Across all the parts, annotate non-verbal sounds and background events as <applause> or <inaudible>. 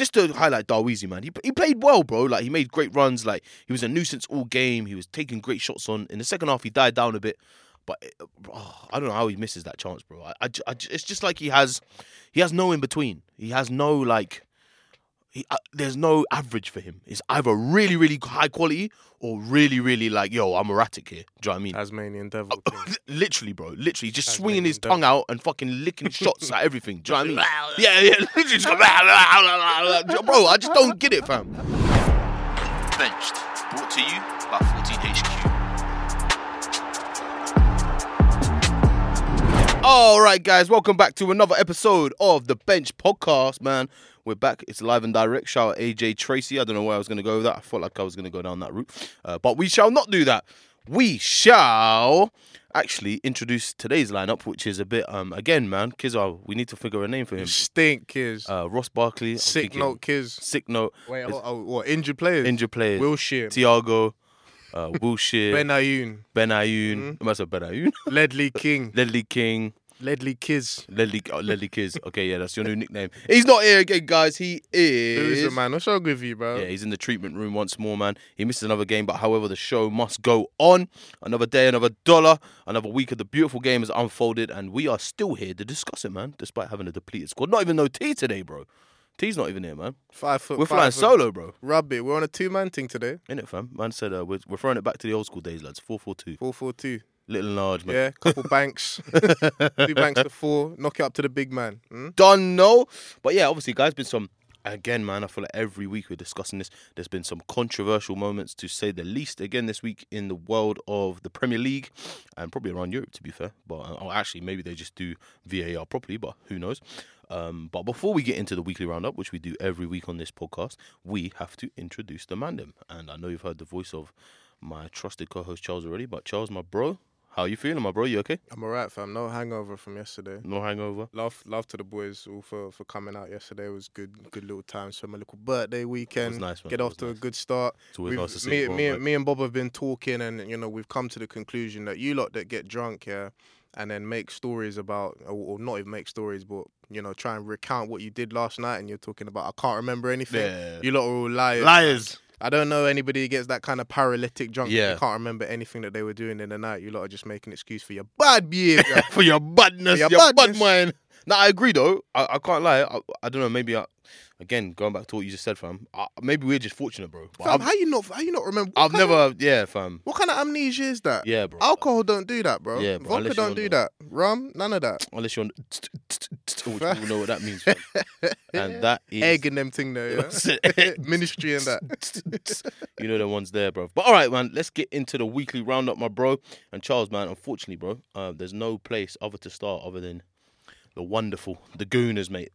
just to highlight Darweezy, man, he he played well, bro. Like he made great runs. Like he was a nuisance all game. He was taking great shots on. In the second half, he died down a bit, but uh, oh, I don't know how he misses that chance, bro. I, I, I, it's just like he has, he has no in between. He has no like. He, uh, there's no average for him. It's either really, really high quality or really, really like, yo, I'm erratic here. Do you know what I mean? Tasmanian devil. <laughs> Literally, bro. Literally, just Tasmanian swinging his devil. tongue out and fucking licking shots at everything. Do you know what I mean? <laughs> Yeah, yeah. Literally just go, <laughs> bro. I just don't get it, fam. Benched. Brought to you by 14HQ. All right, guys, welcome back to another episode of the Bench Podcast, man. We're back. It's live and direct. Shout out AJ Tracey. I don't know where I was going to go with that. I felt like I was going to go down that route, uh, but we shall not do that. We shall actually introduce today's lineup, which is a bit, um, again, man. Kizar, we need to figure a name for him. Stink kids. Uh, Ross Barkley. I'm Sick thinking- note kids. Sick note. Wait, oh, oh, what? Injured players. Injured players. Wilshere. Thiago. Uh, Wilshere. <laughs> Benayoun. Ben Ayoun. Mm-hmm. I must have Benayoun. <laughs> Ledley King. Ledley King. Ledley Kiz. Ledley, oh, Ledley Kiz. Okay, yeah, that's your new nickname. He's not here again, guys. He is. Loser, man. What's wrong with you, bro? Yeah, he's in the treatment room once more, man. He misses another game, but however, the show must go on. Another day, another dollar, another week of the beautiful game has unfolded, and we are still here to discuss it, man. Despite having a depleted squad, not even no T today, bro. T's not even here, man. Five foot. We're five flying foot. solo, bro. Rub it. We're on a two man thing today. In it, fam. Man said uh, we're, we're throwing it back to the old school days, lads. Four four two, Four four two. Little and large, man. Yeah, a couple banks. <laughs> two banks to four. Knock it up to the big man. Hmm? Done, no. But yeah, obviously, guys, been some. Again, man, I feel like every week we're discussing this. There's been some controversial moments, to say the least. Again, this week in the world of the Premier League and probably around Europe, to be fair. But uh, oh, actually, maybe they just do VAR properly, but who knows? Um, but before we get into the weekly roundup, which we do every week on this podcast, we have to introduce the mandem. And I know you've heard the voice of my trusted co-host Charles already, but Charles, my bro, how you feeling, my bro? You okay? I'm alright, fam. No hangover from yesterday. No hangover. Love, love to the boys all for, for coming out yesterday. It was good, good little time. So my little birthday weekend. nice, man. Get off to nice. a good start. It's always We've- nice to see. me, it, bro, me, like- me and Bob have been talking, and you know we've come to the conclusion that you lot that get drunk, yeah, and then make stories about, or, or not even make stories, but you know try and recount what you did last night, and you're talking about I can't remember anything. Yeah. You lot are all liars. Liars. I don't know anybody who gets that kind of paralytic drunk. Yeah. You can't remember anything that they were doing in the night. You lot are oh, just making excuse for your bad behavior. <laughs> for your badness, For your your, bad mind. No, I agree though. I, I can't lie. I, I don't know. Maybe I, again going back to what you just said, fam. I, maybe we're just fortunate, bro. But Fam, I've, how you not? How you not remember? what I've kind of- never, yeah, fam. what kind of amnesia is that? Yeah, bro. Alcohol don't do that, bro. Yeah, bro, Vodka unless you're don't do the- that. Rum, none of that. Unless you're on, which you know what that means, fam. <laughs> and that is Egg and them thing there, <laughs> yeah? <laughs> Ministry and that. you know the ones there, bro. But all right, man, let's get into the weekly roundup, my bro. And Charles, man, unfortunately, bro, uh, there's no place other to start other than the wonderful, the Gooners, mate.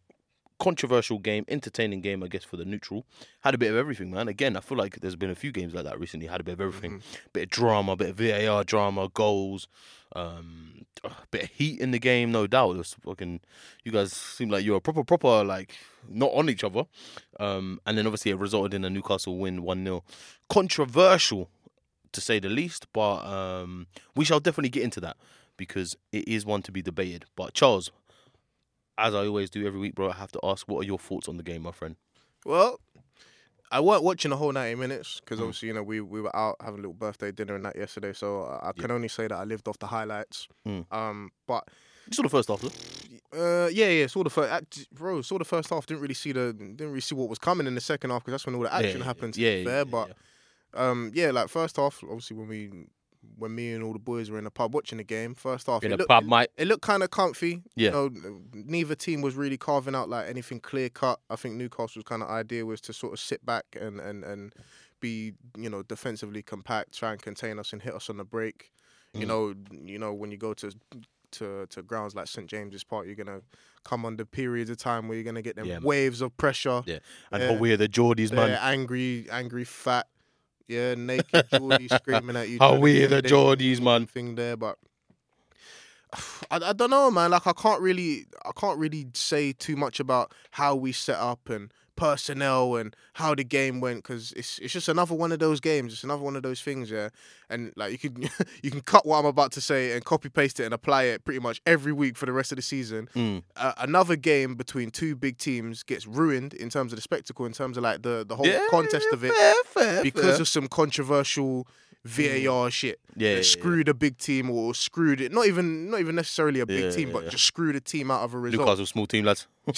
Controversial game, entertaining game, I guess, for the neutral. Had a bit of everything, man. Again, I feel like there's been a few games like that recently. Had a bit of everything, bit of drama, bit of VAR drama, goals, um, a bit of heat in the game, no doubt. It was fucking. You guys seem like you're proper, proper, like not on each other. Um, and then obviously it resulted in a Newcastle win, one 0 Controversial, to say the least, but um, we shall definitely get into that because it is one to be debated. But Charles, as I always do every week, bro, I have to ask, what are your thoughts on the game, my friend? Well, I weren't watching the whole 90 minutes Mm. because obviously, you know, we, we were out having a little birthday dinner and that yesterday. So I I can only say that I lived off the highlights. Mm. Um, But You saw the first half, though. uh, yeah, yeah, saw the first, act, bro, saw the first half. Didn't really see the, didn't really see what was coming in the second half because that's when all the action yeah, happened. To yeah, be yeah, fair, yeah, but um, yeah, like first half, obviously when we, when me and all the boys were in the pub watching the game, first half, In it a looked- pub, mate. it looked kind of comfy. Yeah. You know, neither team was really carving out like anything clear cut. I think Newcastle's kind of idea was to sort of sit back and and and be you know defensively compact, try and contain us and hit us on the break. You Mm. know, you know when you go to to to grounds like St James's Park, you're gonna come under periods of time where you're gonna get them Yeah, waves of pressure. Yeah. And Yeah. we're the Geordies, man. Angry, angry, fat. Yeah, naked <laughs> Geordie screaming at you. How we're the Geordies, man. Thing there, but <sighs> I, I don't know, man. Like I can't really, I can't really say too much about how we set up and personnel and how the game went because it's it's just another one of those games. It's another one of those things, yeah. And like you can <laughs> you can cut what I'm about to say and copy paste it and apply it pretty much every week for the rest of the season. Mm. Uh, another game between two big teams gets ruined in terms of the spectacle, in terms of like the the whole Yeah, contest of it fair, fair, because fair. of some controversial VAR mm. shit. Yeah, yeah, that yeah. screwed a big team or screwed it. Not even not even necessarily a big Yeah, team, but just screwed a team out of a result. Newcastle small team lads. <laughs> <laughs>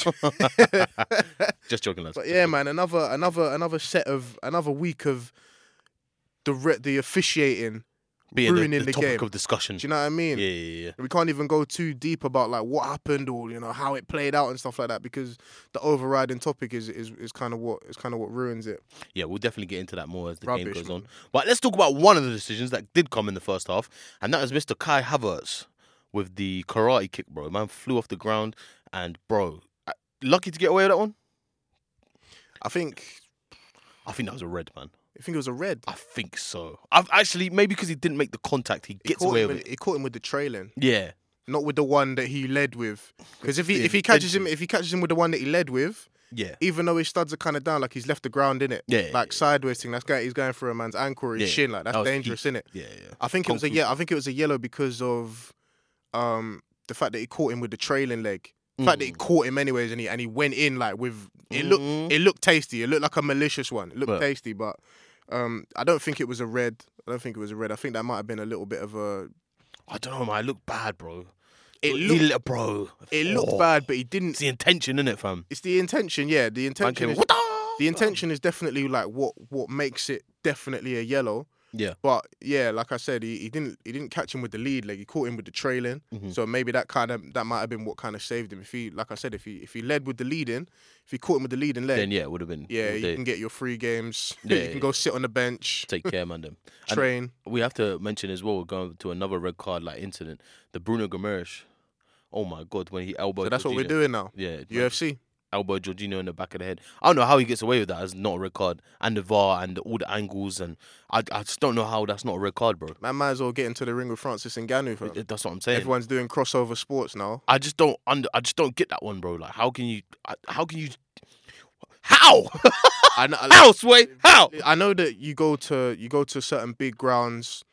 Just joking, lads. But yeah, man, another another another set of another week of the re- the officiating. Being ruining the the topic game. of discussion. Do you know what I mean? Yeah, yeah, yeah. We can't even go too deep about like what happened or you know how it played out and stuff like that because the overriding topic is is, is kind of what is kind of what ruins it. Yeah, we'll definitely get into that more as the game Rubbish, goes man. on. But let's talk about one of the decisions that did come in the first half, and that is Mr. Kai Havertz with the karate kick, bro. Man flew off the ground, and bro, uh, lucky to get away with that one. I think I think that was a red, man. I think it was a red. I think so. I've actually maybe because he didn't make the contact, he gets away with it. He caught him with the trailing, Yeah, not with the one that he led with. Because if he if he catches him if he catches him with the one that he led with, yeah, even though his studs are kind of down, like he's left the ground in it, Yeah, like yeah. sideways thing. That's going he's going for a man's ankle or his Yeah, shin. Like that that's was dangerous, isn't it? yeah, yeah. I think it was a Concrete. yeah. I think it was a yellow because of um the fact that he caught him with the trailing leg. The fact that he Mm. caught him anyways, and he and he went in like with it looked Mhm. it looked tasty. It looked like a malicious one. It looked Yeah. tasty, but um I don't think it was a red. I don't think it was a red. I think that might have been a little bit of a. I don't know, man. It looked bad, bro. It looked bro. it looked Oh, bad, but he didn't. It's the intention, innit, fam? It's the intention, yeah. The Man intention came, is "What the intention is definitely like what what makes it definitely a yellow. Yeah. But yeah, like I said, he, he didn't he didn't catch him with the lead leg. He caught him with the trailing. Mhm. So maybe that kind of that might have been what kind of saved him. If he like I said, if he if he led with the leading, if he caught him with the leading leg, Then yeah, it would have been. yeah, you day. can get your free games. <laughs> Yeah, you yeah, can go sit on the bench, Take care, man. Them. <laughs> And- train. we have to mention as well. We're going to another red card like incident. The Bruno Guimarães. Oh my god, when he elbowed. So that's what we're doing now. Yeah, UFC. Elbowed Jorginho in the back of the head. I don't know how he gets away with that as not a red card, and the VAR and all the angles, and I, I just don't know how that's not a red card, bro. Man might as well get into the ring with Francis Ngannou. fam. That's what I'm saying. Everyone's doing crossover sports now. I just don't under. I just don't get that one, bro. Like, how can you? How can you? How? <laughs> I know, how, Sway? How? I know that you go to you go to certain big grounds,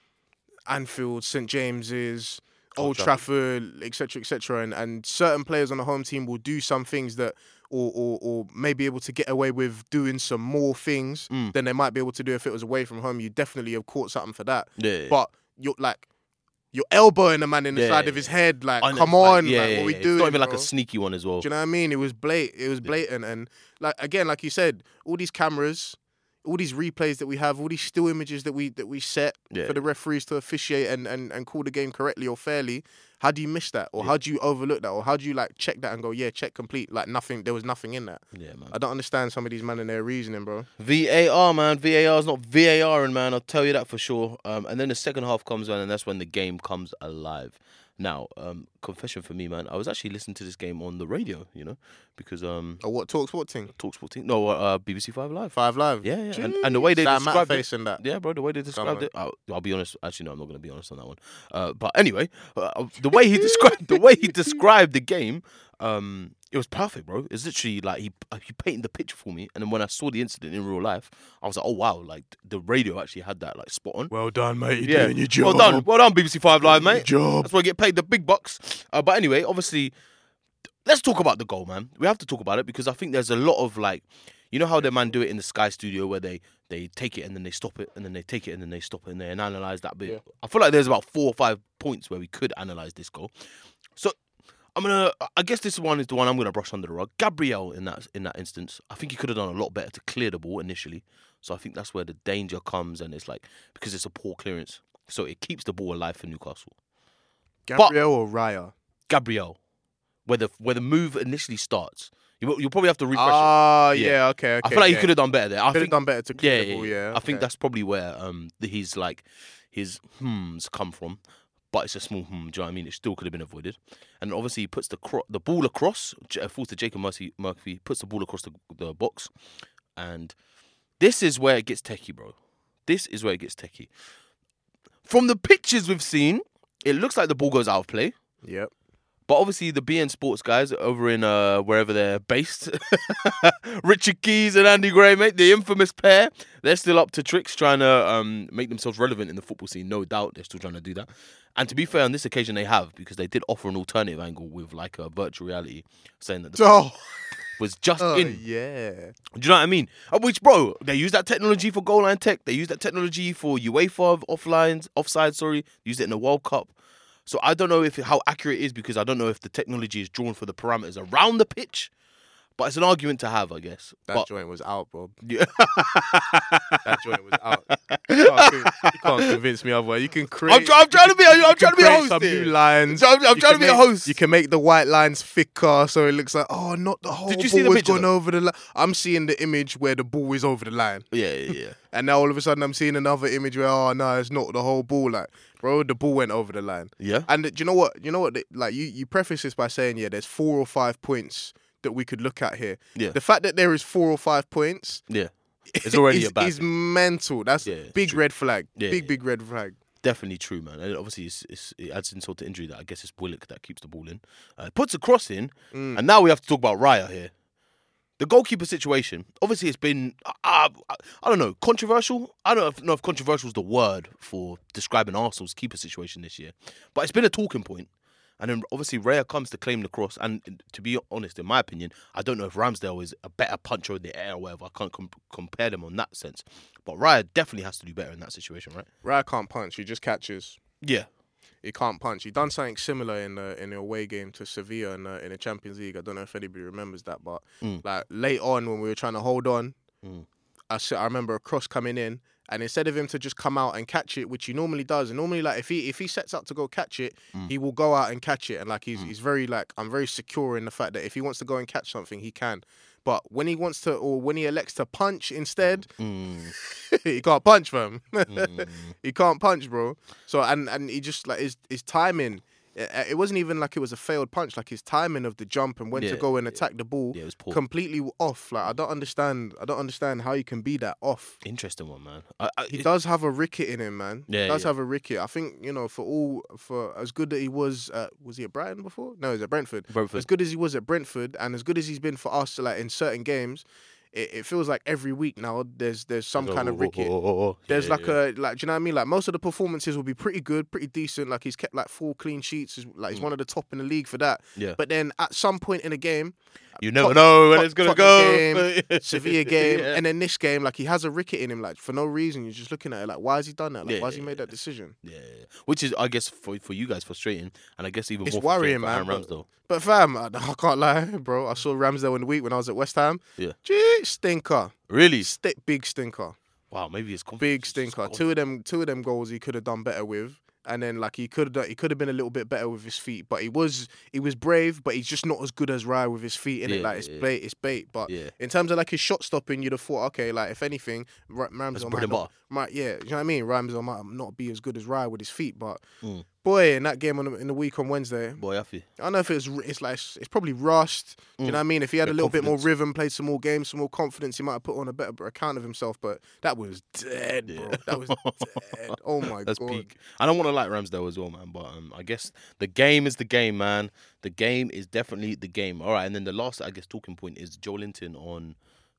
Anfield, St James's, Old, Old Trafford, etc., etc., and and certain players on the home team will do some things that. Or, or, or may be able to get away with doing some more things Mm. than they might be able to do if it was away from home. You definitely have caught something for that. Yeah. But you're like, you're elbowing a man in the Yeah, side of his head. Like, come it's like- on, yeah, like, yeah, what we yeah. doing? It's not even like a sneaky one as well. Do you know what I mean? It was blatant. It was blatant, and like again, like you said, all these cameras, all these replays that we have, all these still images that we that we set Yeah. for the referees to officiate and, and and call the game correctly or fairly. How do you miss that, or Yeah. how do you overlook that, or how do you like check that and go, yeah, check complete, like nothing, there was nothing in that. Yeah, man. I don't understand some of these men and their reasoning, bro. VAR, man. VAR is not VAR, and man, I'll tell you that for sure. Um, and then the second half comes on, and that's when the game comes alive. Now, um, confession for me, man, I was actually listening to this game on the radio, you know, because um, Or what talks what thing? Talksport team, no, uh, BBC Five Live. Five live. Yeah, yeah, and, and the way they described Matt it, that. yeah, bro, the way they described it, I'll, I'll be honest. Actually, no, I'm not going to be honest on that one. Uh, but anyway, uh, the way he <laughs> described the way he described the game, um, it was perfect, bro. It's literally like he uh, he painted the picture for me, and then when I saw the incident in real life, I was like, oh wow, like the radio actually had that like spot on. Well done, mate. You're yeah, doing your job. well done, well done, BBC Five Live, mate. job. That's why I get paid the big bucks. Uh, but anyway, obviously, let's talk about the goal, man. We have to talk about it because I think there's a lot of like, you know how the man do it in the Sky Studio where they they take it and then they stop it and then they take it and then they stop it and they analyze that bit. Yeah. I feel like there's about four or five points where we could analyze this goal. So I'm gonna. I guess this one is the one I'm gonna brush under the rug. Gabriel in that in that instance, I think he could have done a lot better to clear the ball initially. So I think that's where the danger comes, and it's like because it's a poor clearance, so it keeps the ball alive for Newcastle. Gabriel or Raya? Gabriel, where the where the move initially starts. You you'll probably have to refresh it. Ah, Yeah. yeah. okay, okay. I feel like yeah. he could have done better there. I Could have done better to clear yeah, the ball, yeah. yeah. I think that's probably where um he's like his hms come from. But it's a small hmm. Do you know what I mean? It still could have been avoided. And obviously he puts the cro- the ball across. Uh, falls to Jacob Murphy. Murphy puts the ball across the, the box, and this is where it gets techie, bro. This is where it gets techie. From the pictures we've seen, it looks like the ball goes out of play. Yep. But obviously, the beIN Sports guys over in uh, wherever they're based, <laughs> Richard Keys and Andy Gray, mate, the infamous pair, they're still up to tricks trying to um, make themselves relevant in the football scene. No doubt, they're still trying to do that. And to be fair, on this occasion, they have because they did offer an alternative angle with like a virtual reality, saying that the Oh, <laughs> was just oh in. yeah. Do you know what I mean? Uh, Which, bro, they use that technology for goal line tech. They use that technology for UEFA offlines, offside. Sorry, use it in the World Cup. So I don't know if how accurate it is because I don't know if the technology is drawn for the parameters around the pitch. But it's an argument to have, I guess. That but joint was out, bro. yeah, <laughs> That joint was out. You can't, you can't convince me otherwise. You can create. I'm, try- I'm trying to be. I'm you trying to be a host some here. new lines. I'm, I'm trying to be a make- host. You can make the white lines thicker so it looks like, oh, not the whole Did you ball see the picture, gone over the line. I'm seeing the image where the ball is over the line. yeah, yeah, yeah. And now all of a sudden I'm seeing another image where, oh, no, it's not the whole ball. Like, bro, the ball went over the line. Yeah. And do you know what? You know what? Like you, you preface this by saying, yeah, there's four or five points that we could look at here. Yeah. The fact that there is four or five points Yeah. <laughs> It's already is, a bad is mental. That's Yeah, big true. red flag. Yeah, big yeah. big red flag. Definitely true, man. And obviously, it's, it's, it adds insult to injury that I guess it's Willock that keeps the ball in. Uh, puts a cross in, Mm. and now we have to talk about Raya here. The goalkeeper situation, obviously, it's been, uh, uh, I don't know, controversial. I don't know if controversial is the word for describing Arsenal's keeper situation this year, but it's been a talking point. And then obviously Raya comes to claim the cross. And to be honest, in my opinion, I don't know if Ramsdale is a better puncher in the air or whatever. I can't com- compare them on that sense. But Raya definitely has to do better in that situation, right? Raya can't punch. He just catches. Yeah. He can't punch. He done something similar in the in the away game to Sevilla in the, in the Champions League. I don't know if anybody remembers that, but Mm. like late on when we were trying to hold on, Mm. I I remember a cross coming in, and instead of him to just come out and catch it, which he normally does, and normally like if he if he sets up to go catch it, Mm. he will go out and catch it, and like he's he's very like I'm very secure in the fact that if he wants to go and catch something, he can. But when he wants to, or when he elects to punch instead, Mm. <laughs> he can't punch, fam. Mm. <laughs> he can't punch, bro. So and and he just like his his timing. It, uh, it wasn't even like it was a failed punch. Like his timing of the jump and when Yeah, to go and yeah. attack the ball, Yeah, it was poor. completely off. Like I don't understand. I don't understand how you can be that off. Interesting one, man. I, I, He it- does have a ricket in him, man. Yeah, he does yeah. have a ricket. I think you know for all for as good that he was. At, was he at Brighton before? No, he's at Brentford. Brentford. As good as he was at Brentford, and as good as he's been for us, like in certain games, it, it feels like every week now there's there's some kind of ricket. There's like a like, do you know what I mean? Like most of the performances will be pretty good, pretty decent. Like he's kept like four clean sheets. Like he's one of the top in the league for that. Mm. Yeah. But then at some point in the game, You never Tot- know when Tot- it's gonna Tottenham go. game, <laughs> Sevilla game, Yeah. and then this game, like he has a ricket in him, like for no reason. You're just looking at it, like why has he done that? Like Yeah, why has he made that decision? Yeah, which is, I guess, for for you guys frustrating, and I guess even It's more worrying, for man, Aaron but- Ramsdale. But fam, I, <laughs> I can't lie, bro. I saw Ramsdale in the week when I was at West Ham. Yeah. Gee, stinker, Really? Sti- big stinker. Wow, maybe confidence big stinker. Two of them, two of them goals he could have done better with, and then like he could have, he could have been a little bit better with his feet. But he was, he was brave, but he's just not as good as Rye with his feet in it. Like it's yeah. bait, it's bait. But Yeah. in terms of like his shot stopping, you'd have thought, okay, like if anything, Ra- Ramsdale might not, might, yeah, you know what I mean. Ramsdale might not be as good as Rye with his feet, but Mm. Boy, in that game on the, in the week on Wednesday, Boy, I feel. I don't know if it's it's like it's, probably rushed. Do you know what I mean? If he had a Bit little bit more confidence. rhythm, played some more games, some more confidence, he might have put on a better account of himself. But that was dead, bro. That was dead. Oh my <laughs> That's god. peak. I don't want to like Ramsdale as well, man. But um, I guess the game is the game, man. The game is definitely the game. All right, and then the last, I guess, talking point is Joelinton on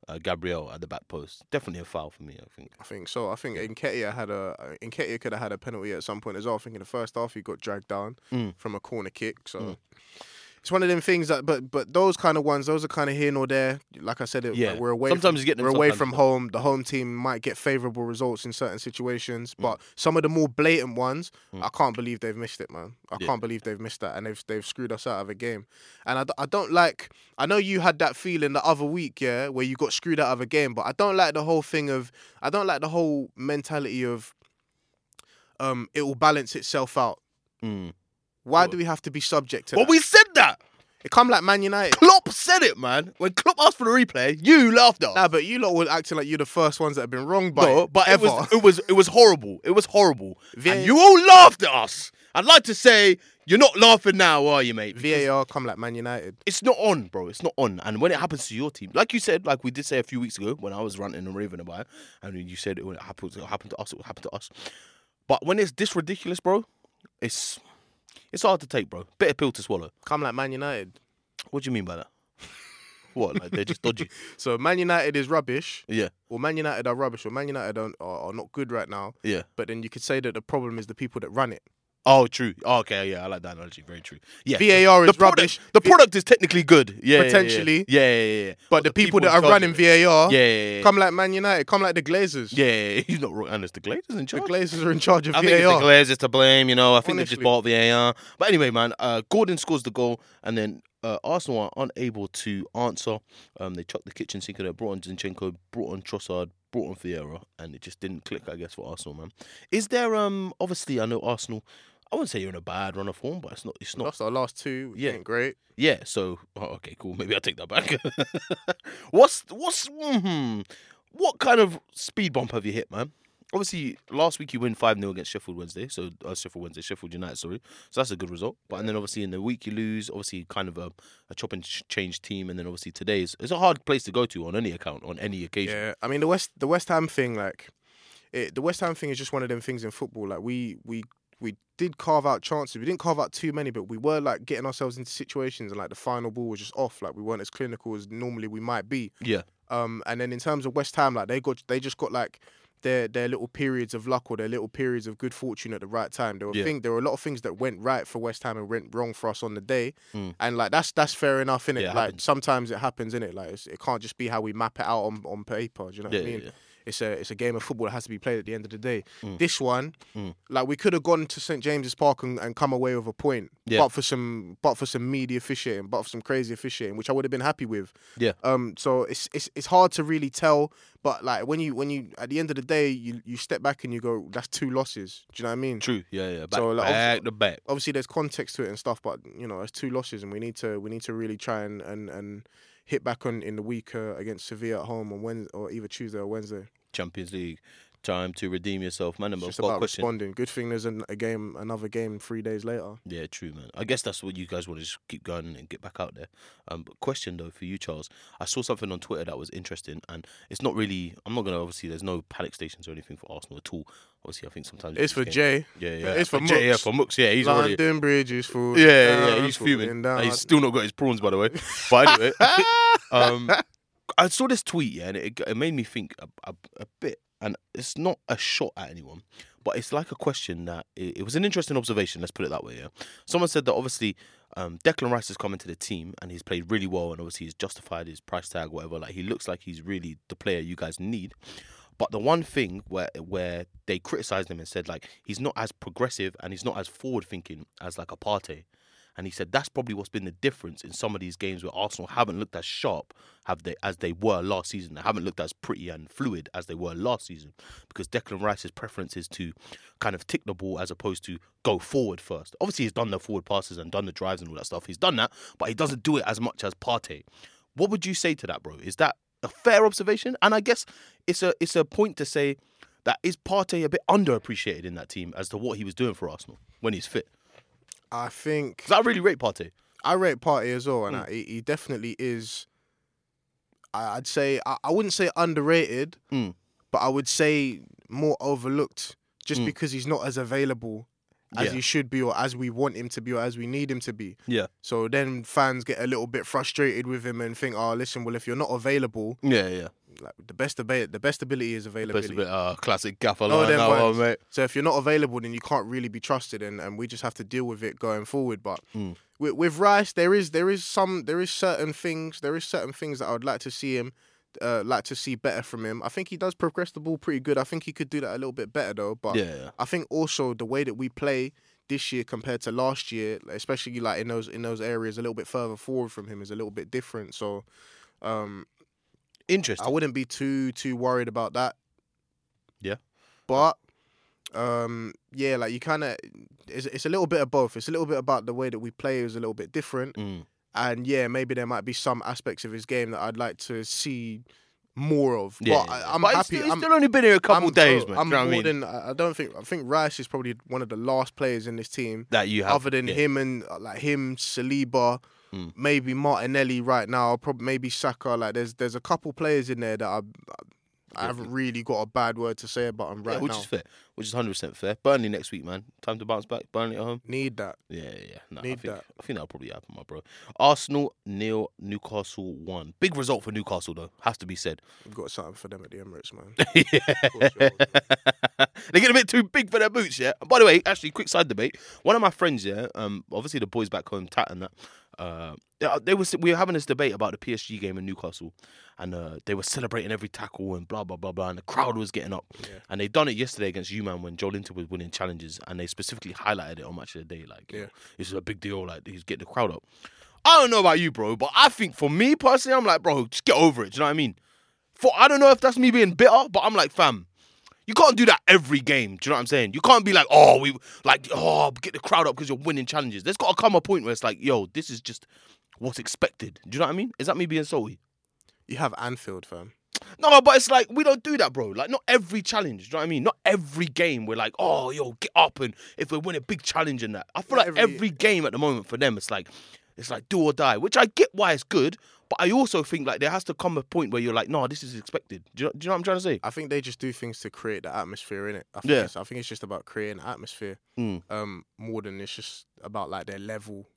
uh, Gabriel at the back post. Definitely a foul for me. I think. I think so. I think Nketiah had a Nketiah could have had a penalty at some point as well. I think in the first half he got dragged down Mm. from a corner kick. So Mm. It's one of them things that. But but those kind of ones, those are kind of here nor there. Like I said, it, Yeah. we're away. Sometimes from, you get them, we're away from home. The home team might get favourable results in certain situations, Mm. but some of the more blatant ones, I can't believe they've missed it, man. I Yeah. can't believe they've missed that, and they've they've screwed us out of a game. And I, d- I don't like. I know you had that feeling the other week, yeah, where you got screwed out of a game, but I don't like the whole thing of. I don't like the whole mentality of. Um, it will balance itself out. Mm. Why do we have to be subject to Well, that? we said. It come like Man United. Klopp said it, man. When Klopp asked for the replay, you laughed at. Nah, but you lot were acting like you're the first ones that have been wrong by no, it, but it ever. was it was it was horrible. It was horrible. VAR And you all laughed at us. I'd like to say you're not laughing now, are you, mate? Because VAR come like Man United. It's not on, bro. It's not on. And when it happens to your team, like you said, like we did say a few weeks ago when I was ranting and raving about it, and you said it happen, it would happen to us, it would happen to us. But when it's this ridiculous, bro, it's It's hard to take, bro. Bitter pill to swallow. Come like Man United. What do you mean by that? <laughs> what? Like they're just dodgy? <laughs> So Man United is rubbish, Yeah, or Man United are rubbish, or Man United are, are, are not good right now. yeah. But then you could say that the problem is the people that run it. Oh, true. Oh, okay, yeah, I like that analogy. Very true. Yeah, VAR the is product, rubbish. The product is technically good. Yeah, Potentially. Yeah, yeah, yeah. yeah. But the people, that are running VAR, Yeah, yeah, yeah. come like Man United, come like the Glazers. Yeah, <laughs> he's not wrong. And it's the Glazers in charge. The. Glazers are in charge of I think it's the VAR. Glazers to blame. You know, I think they just bought VAR. But anyway, man, uh, Gordon scores the goal, and then uh, Arsenal are unable to answer. Um, they chucked the kitchen sink at it, brought on Zinchenko, brought on Trossard, brought on Vieira, and it just didn't click. I guess for Arsenal, man. Is there um? Obviously, I know Arsenal. I wouldn't say you're in a bad run of form, but it's not. It's not Lost our last two. Yeah. Great. Yeah, so oh, okay, cool. Maybe I'll take that back. <laughs> what's what's hmm, what kind of speed bump have you hit, man? Obviously, last week you win five 0 against Sheffield Wednesday, so uh, Sheffield Wednesday, Sheffield United, sorry. So that's a good result. But and then obviously in the week you lose, obviously kind of a, a chop and change team, and then obviously today's it's a hard place to go to on any account on any occasion. Yeah, I mean the West the West Ham thing, like it, the West Ham thing is just one of them things in football. Like we we we did carve out chances. We didn't carve out too many, but we were like getting ourselves into situations, and like the final ball was just off. Like we weren't as clinical as normally we might be. Yeah, Um, and then in terms of West Ham, like they got they just got like their their little periods of luck or their little periods of good fortune at the right time. There were Yeah. thing there were a lot of things that went right for West Ham and went wrong for us on the day, Mm. and like that's that's fair enough, innit? Yeah, it like happens. sometimes it happens, innit? Like it can't just be how we map it out on, on paper. Do you know yeah, what I yeah, mean? It's a it's a game of football that has to be played at the end of the day. Mm. This one, Mm. like we could have gone to St James's Park and, and come away with a point, Yeah. but for some but for some media officiating, but for some crazy officiating, which I would have been happy with. Yeah. Um. So it's it's it's hard to really tell, but like when you when you at the end of the day, you you step back and you go, that's two losses. Do you know what I mean? True. Yeah, yeah. Back, So, like, back to back. obviously there's context to it and stuff, but you know, it's two losses, and we need to we need to really try and and, and hit back on in the week uh, against Sevilla at home on Wednesday or either Tuesday or Wednesday. Champions League. Time to redeem yourself, man. It's I've just a about question. responding. Good thing there's an, a game, another game three days later. Yeah, true, man. I guess that's what you guys want to just keep going and get back out there. Um, but question though for you, Charles, I saw something on Twitter that was interesting, and it's not really. I'm not gonna obviously. There's no panic stations or anything for Arsenal at all. Obviously, I think sometimes It's for Jay. Yeah, yeah. it's for Jay, yeah, for Mooks. Yeah, he's already. London Bridge is full. Yeah, yeah, he's fuming. he's still not got his prawns, by the way. But anyway, <laughs> um, I saw this tweet, yeah, and it, it made me think a, a, a bit. And it's not a shot at anyone, but it's like a question that it, it was an interesting observation. Let's put it that way. Yeah, someone said that obviously um, Declan Rice has come into the team and he's played really well, and obviously he's justified his price tag, whatever. Like he looks like he's really the player you guys need. But the one thing where where they criticized him and said like he's not as progressive and he's not as forward thinking as like a Partey. And he said that's probably what's been the difference in some of these games where Arsenal haven't looked as sharp have they as they were last season. They haven't looked as pretty and fluid as they were last season because Declan Rice's preference is to kind of tick the ball as opposed to go forward first. Obviously, he's done the forward passes and done the drives and all that stuff. He's done that, but he doesn't do it as much as Partey. What would you say to that, bro? Is that a fair observation? And I guess it's a it's a point to say that is Partey a bit underappreciated in that team as to what he was doing for Arsenal when he's fit. I think Because I really rate Partey. I rate Partey as well, Mm. and I, he, he definitely is. I- I'd say I, I wouldn't say underrated, Mm. but I would say more overlooked, just Mm. because he's not as available as Yeah. he should be, or as we want him to be, or as we need him to be. Yeah. So then fans get a little bit frustrated with him and think, "Oh, listen, well, if you're not available, Yeah, yeah. Like the best ability, the best ability is Best availability. bit, uh, classic gaffer line. that one, mate. So if you're not available, then you can't really be trusted, and, and we just have to deal with it going forward. But Mm. with, with Rice, there is there is some there is certain things there is certain things that I would like to see him. Uh, like to see better from him. I think he does progress the ball pretty good. I think he could do that a little bit better though. But yeah. I think also the way that we play this year compared to last year, especially like in those in those areas a little bit further forward from him, is a little bit different. So um, Interesting. I wouldn't be too too worried about that. Yeah. But um yeah, like you kind of it's, it's a little bit of both. It's a little bit about the way that we play is a little bit different, Mm. and yeah, maybe there might be some aspects of his game that I'd like to see more of. Yeah, but. I, he's happy. still, he's still only been here a couple I'm- days, man. I'm you know what I mean? than I I don't think I think Rice is probably one of the last players in this team, that you have, other than yeah. him and uh, like him, Saliba, Mm. maybe Martinelli right now, probably maybe Saka. Like there's there's a couple players in there that I I haven't really got a bad word to say about them right yeah, which now. is fair. Which is hundred percent fair. Burnley next week, man. Time to bounce back. Burnley at home. Need that. Yeah, yeah, yeah. No, I Need think that. I think that'll probably happen, my bro. Arsenal nil, Newcastle one. Big result for Newcastle though, has to be said. We've got something for them at the Emirates, man. yeah. they get a bit too big for their boots, yeah. And by the way, actually, quick side debate. One of my friends, yeah, um, obviously the boys back home, Tat and that, uh, they, they was we were having this debate about the PSG game in Newcastle, and uh, they were celebrating every tackle and blah blah blah blah, and the crowd was getting up. Yeah. And they done it yesterday against U-Man when Joelinton was winning challenges, and they specifically highlighted it on Match of the Day, like, Yeah. know, this is a big deal, like he's getting the crowd up. I don't know about you, bro, but I think for me personally, I'm like, bro, just get over it. Do you know what I mean? For I don't know if that's me being bitter, but I'm like, fam, you can't do that every game. Do you know what I'm saying? You can't be like, oh, we like, oh, get the crowd up because you're winning challenges. There's got to come a point where it's like, yo, this is just what's expected. Do you know what I mean? Is that me being salty? You have Anfield, fam. No, but it's like we don't do that, bro. Like not every challenge. Do you know what I mean? Not every game we're like, oh, yo, get up and if we win a big challenge in that. I feel like every- every game at the moment for them, it's like, it's like do or die. Which I get why it's good, but I also think like there has to come a point where you're like, no, this is expected. Do you, know, do you know what I'm trying to say? I think they just do things to create the atmosphere in it. I think Yeah. it's, I think it's just about creating atmosphere, Mm. um, more than it's just about like their level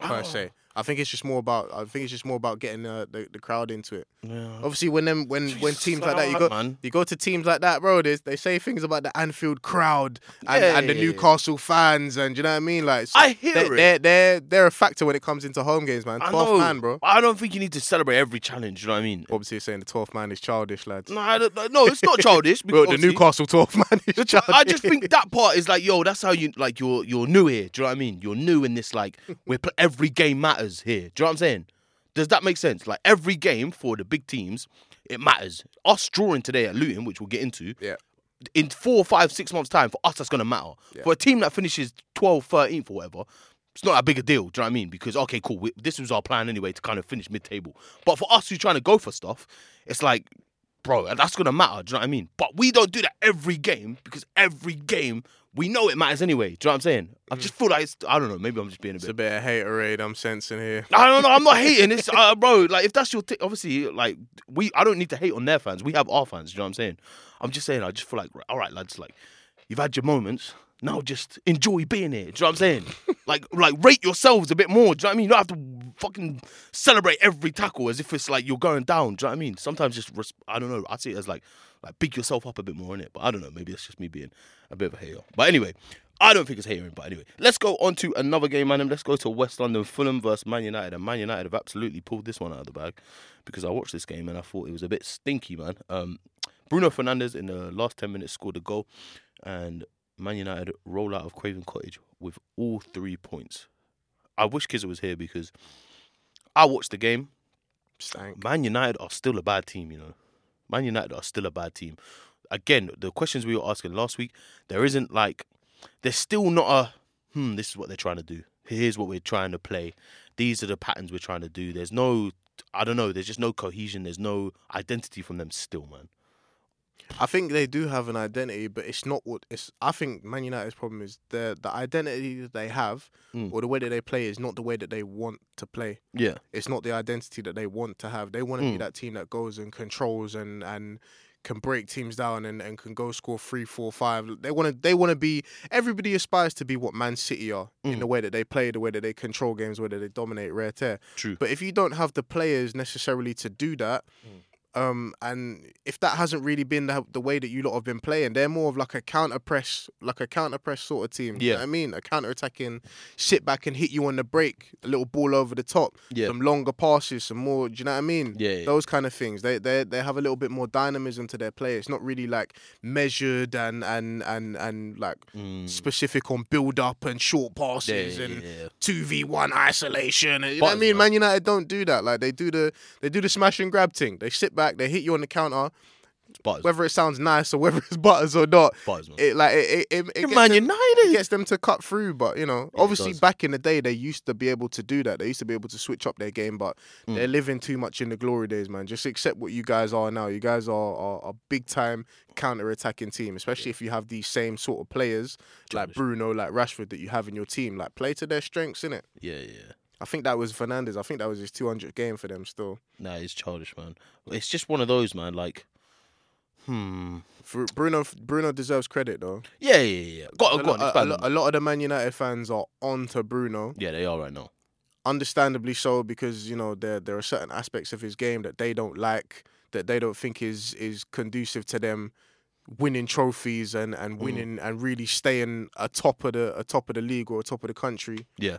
per Oh. se. I think it's just more about. I think it's just more about getting uh, the the crowd into it. Yeah. Obviously, when them when when teams I like that, you go man. you go to teams like that, bro. They they say things about the Anfield crowd and, Yeah, and the yeah, yeah. Newcastle fans, and you know what I mean? Like I hear they, it. They're they're they're a factor when it comes into home games, man. I Twelfth man, bro. I don't think you need to celebrate every challenge. You know what I mean? Obviously, you're saying the twelfth man is childish, lads. No, I don't, no, it's not childish. <laughs> Bro, the Newcastle twelfth man is childish. I just think that part is like, yo, that's how you like you're you're new here. Do you know what I mean? You're new in this like where pl- every game matters here. Do you know what I'm saying? Does that make sense? Like every game for the big teams, it matters. Us drawing today at Luton, which we'll get into, yeah. in four, five, six months' time, for us, that's going to matter. Yeah. For a team that finishes 12th, 13th, or whatever, it's not that big a deal. Do you know what I mean? Because, okay, cool, we, this was our plan anyway to kind of finish mid table. But for us who's trying to go for stuff, it's like, bro, that's going to matter. Do you know what I mean? But we don't do that every game because every game, we know it matters anyway. Do you know what I'm saying? I just feel like it's, I don't know, maybe I'm just being a bit. It's a bit of haterade I'm sensing here. I don't know. I'm not hating. It's uh, bro. Like if that's your t- obviously like we. I don't need to hate on their fans. We have our fans. Do You know what I'm saying? I'm just saying. I just feel like right, all right, lads. Like you've had your moments. Now just enjoy being here. Do you know what I'm saying? <laughs> like like rate yourselves a bit more. Do you know what I mean? You don't have to fucking celebrate every tackle as if it's like you're going down. Do you know what I mean? Sometimes just res- I don't know. I see it as like like big yourself up a bit more in it. But I don't know. Maybe that's just me being a bit of a hater. But anyway. I don't think it's hatering, but anyway, let's go on to another game, man. Let's go to West London, Fulham versus Man United, and Man United have absolutely pulled this one out of the bag because I watched this game and I thought it was a bit stinky, man. Um, Bruno Fernandes in the last ten minutes scored a goal, and Man United roll out of Craven Cottage with all three points. I wish Kizza was here because I watched the game. Stank. Man United are still a bad team, you know. Man United are still a bad team. Again, the questions we were asking last week, there isn't like, there's still not a, hmm, this is what they're trying to do. Here's what we're trying to play. These are the patterns we're trying to do. There's no, I don't know, there's just no cohesion. There's no identity from them still, man. I think they do have an identity, but it's not what it's. I think Man United's problem is the the identity that they have, Mm. or the way that they play, is not the way that they want to play. Yeah. It's not the identity that they want to have. They want to be Mm. that team that goes and controls and and can break teams down and, and can go score three, four, five. They want to. They want to be. Everybody aspires to be what Man City are in Mm. the way that they play, the way that they control games, the way that they dominate rare tear. True. But if you don't have the players necessarily to do that, Mm. Um, and if that hasn't really been the, the way that you lot have been playing, they're more of like a counter press, like a counter press sort of team. You know Yeah. I mean, a counter attacking, sit back and hit you on the break, a little ball over the top, Yeah. some longer passes, some more. Do you know what I mean? Yeah, yeah. Those kind of things. They they they have a little bit more dynamism to their play. It's not really like measured and and and and like Mm. specific on build up and short passes yeah, and two v one isolation. You know what I mean? man. Man United don't do that. Like they do the they do the smash and grab thing. They sit back, they hit you on the counter. Butters. Whether it sounds nice or whether it's <laughs> butters or not, Butters, man. it like it it, it, it You're gets Man them- United. it gets them to cut through. But you know, Yeah, it obviously does. back in the day they used to be able to do that. They used to be able to switch up their game, but Mm. they're living too much in the glory days, man. Just accept what you guys are now. You guys are, are a big time counter attacking team, especially if you have these same sort of players like Bruno, like Rashford that you have in your team. Like play to their strengths, innit? Yeah, yeah. I think that was Fernandes. I think that was his 200th game for them still. Nah, it's childish, man. It's just one of those, man. Like, Hmm. For Bruno, Bruno deserves credit though. Yeah, yeah, yeah. Go, a, go on, a, on a that. lot of the Man United fans are onto Bruno. Yeah, they are right now. understandably so because you know there there are certain aspects of his game that they don't like that they don't think is is conducive to them winning trophies and Mm. and winning and really staying atop of the atop of the league or atop of the country Yeah,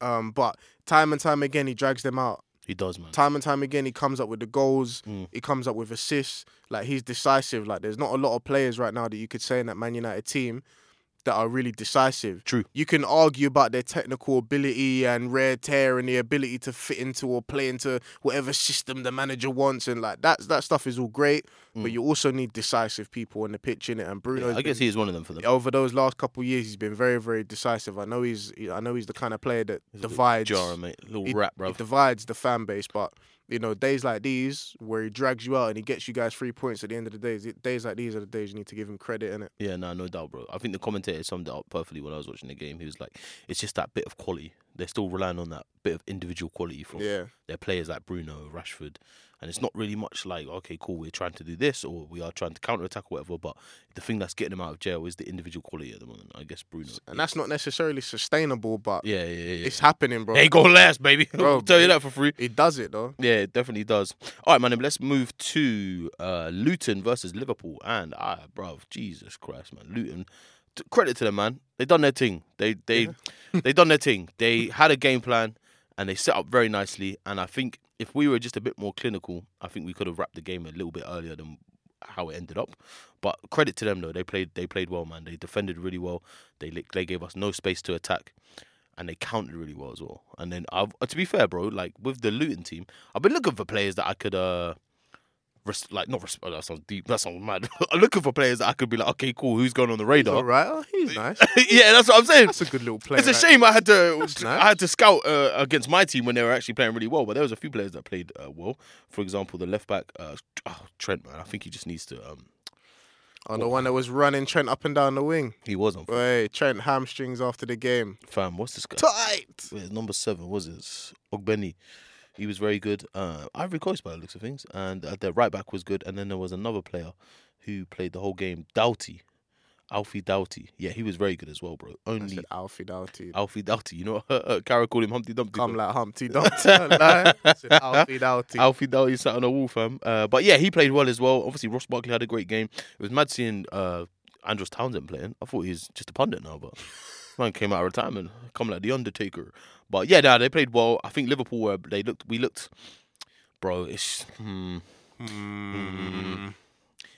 um but time and time again he drags them out he does, man. time and time again he comes up with the goals Mm. he comes up with assists like he's decisive like there's not a lot of players right now that you could say in that Man United team that are really decisive True. you can argue about their technical ability and rare tear and the ability to fit into or play into whatever system the manager wants and like that that stuff is all great but you also need decisive people on the pitch in it and Bruno Mm. Yeah, I guess he is one of them for them. over those last couple of years he's been very very decisive I know he's I know he's the kind of player that divides Jara, mate. Little it, rap, bro. divides the fan base, but you know, days like these where he drags you out and he gets you guys three points at the end of the days, days like these are the days you need to give him credit in it. Yeah, no, no doubt, bro. I think the commentator summed it up perfectly when I was watching the game. He was like, "It's just that bit of quality. They're still relying on that bit of individual quality from Yeah. their players like Bruno, Rashford, and it's not really much like, okay, cool, we're trying to do this or we are trying to counter attack or whatever. But the thing that's getting them out of jail is the individual quality at the moment. I guess Bruno. And that's not necessarily sustainable, but yeah, yeah, yeah. yeah. it's happening, bro. They go last, baby. Bro, <laughs> I'll tell you that for free. It does it though. Yeah, it definitely does. All right, man. Let's move to uh, Luton versus Liverpool. And ah, bro, Jesus Christ, man, Luton. Credit to them, man. They done their thing. They they they done their <laughs> thing. They had a game plan and they set up very nicely. And I think if we were just a bit more clinical, I think we could have wrapped the game a little bit earlier than how it ended up. But credit to them though. They played they played well, man. They defended really well. They they gave us no space to attack and they counted really well as well. And then, I've, uh, to be fair, bro, like with the Luton team, I've been looking for players that I could, uh, res- like not res- oh, that sounds deep, that sounds mad. <laughs> I'm looking for players that I could be like, okay, cool, who's going on the All radar? right, oh, he's <laughs> nice. yeah, that's what I'm saying. That's a good little player. It's a right? shame I had to That's <laughs> I had to scout uh, against my team when they were actually playing really well, but there was a few players that played uh, well. For example, the left back, uh, oh, Trent, man, I think he just needs to. Um, Oh, the one that was running Trent up and down the wing. he was on Wait, Trent hamstrings after the game. fam. What's this guy? Tight. Wait, number seven was it? Ogbene. He was very good. Uh, Ivory Coast by the looks of things, and uh, their right back was good. And then there was another player who played the whole game, Doughty, Alfie Doughty. Yeah, he was very good as well, bro. Only Alfie Doughty. Alfie Doughty. You know, uh, <laughs> Kara called him Humpty Dumpty. Come like Humpty <laughs> Dumpty. Alfie <laughs> Doughty. Alfie Doughty sat on a wall, fam. Uh, but yeah, he played well as well. Obviously, Ross Barkley had a great game. It was mad seeing uh, Andros Townsend playing. I thought he was just a pundit now, but man came out of retirement, come like the Undertaker. But yeah, nah, they played well. I think Liverpool were they looked. We looked, bro. It's. Hmm. Hmm.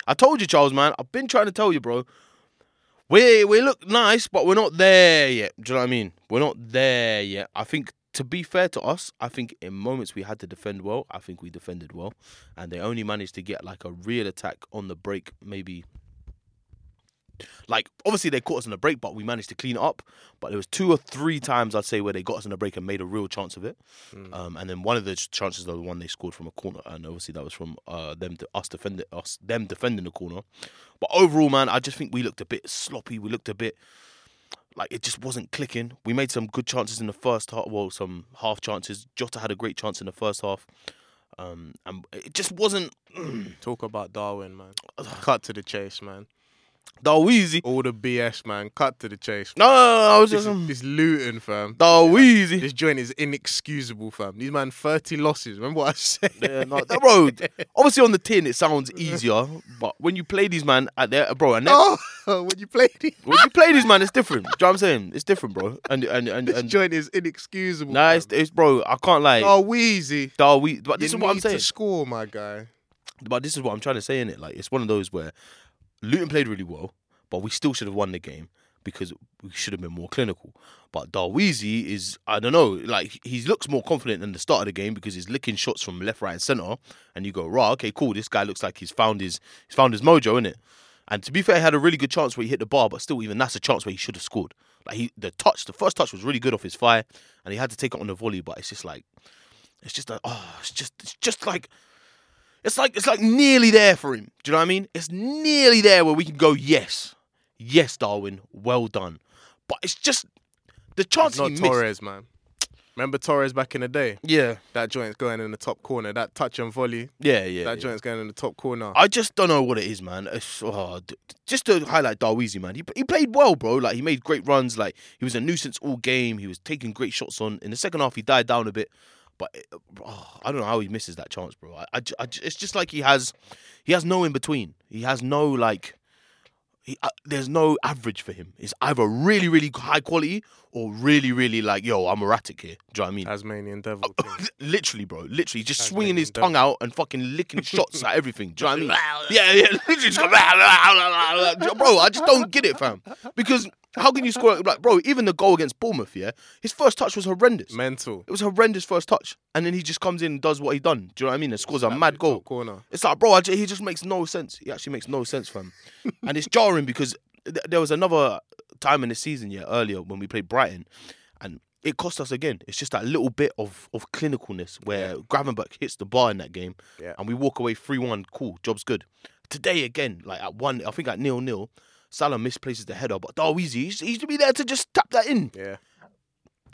I told you, Charles, man. I've been trying to tell you, bro. We we look nice, but we're not there yet. Do you know what I mean? We're not there yet. I think to be fair to us, I think in moments we had to defend well. I think we defended well, and they only managed to get like a real attack on the break, maybe. Like obviously they caught us in the break, but we managed to clean it up. But there was two or three times I'd say where they got us in the break and made a real chance of it. Um, and then one of the chances was the one they scored from a corner, and obviously that was from uh, them to us defending us them defending the corner. But overall, man, I just think we looked a bit sloppy. We looked a bit like it just wasn't clicking. We made some good chances in the first half, well, some half chances. Jota had a great chance in the first half, um, and it just wasn't. Talk about Darwin, man. <sighs> Cut to the chase, man. Darweezy. All the BS, man. Cut to the chase. No, no, no, I was This, just um, this Luton, fam. Darweezy. This joint is inexcusable, fam. These man, 30 losses. Remember what I said? Yeah, no, <laughs> that road. Obviously, on the tin, it sounds easier, but when you play these man at their bro, and then- Oh, <laughs> when you played it, <laughs> when you play these man, it's different. Do you know what I'm saying? It's different, bro. And and and, this and joint is inexcusable. nah, it's, it's bro. I can't lie. Oh, Wheezy. Darwe, but this you is what I'm saying. to score, my guy. But this is what I'm trying to say in it. Like it's one of those where Luton played really well, but we still should have won the game because we should have been more clinical. But Darweezy is I don't know, like he looks more confident than the start of the game because he's licking shots from left, right, and centre. And you go, right, okay, cool. This guy looks like he's found his he's found his mojo in it. And to be fair, he had a really good chance where he hit the bar, but still, even that's a chance where he should have scored. Like he, the touch, the first touch was really good off his fire, and he had to take it on the volley. But it's just like, it's just like, oh, it's just, it's just like, it's like, it's like nearly there for him. Do you know what I mean? It's nearly there where we can go, yes, yes, Darwin, well done. But it's just the chance Not he missed. Torres, man. Remember Torres back in the day? Yeah, That joint's going in the top corner. That touch and volley. yeah, yeah. that yeah. joint's going in the top corner. I just don't know what it is, man. It's, oh, just to highlight Darweezy, man. He he played well, bro. Like he made great runs. Like he was a nuisance all game. He was taking great shots on. In the second half, he died down a bit, but it- oh, I don't know how he misses that chance, bro. I, I, I it's just like he has, he has no in between. He has no like. He, uh, there's no average for him. It's either really, really high quality or really, really like, yo, I'm erratic here. Do you know what I mean? Tasmanian uh, devil. <laughs> Literally, bro. Literally, just That's swinging his making tongue out and fucking licking shots at everything. Do you know what I mean? <laughs> Yeah, yeah. Literally just go, <laughs> bro. I just don't get it, fam. Because how can you score? Like, bro, even the goal against Bournemouth, yeah, his first touch was horrendous. Mental. It was horrendous first touch, and then he just comes in and does what he done. Do you know what I mean? And scores a mad goal. top corner. It's like, bro, I he just makes no sense. He actually makes no sense, fam. <laughs> and it's jarring because th- there was another time in the season, yeah, earlier when we played Brighton, and it cost us again. It's just that little bit of of clinicalness where Gravenberch hits the bar in that game, Yeah. and we walk away three one. Cool, job's good. Today again, like at one, I think at nil nil. Salah misplaces the header, but oh, Darweezy, he's, he's to be there to just tap that in. Yeah.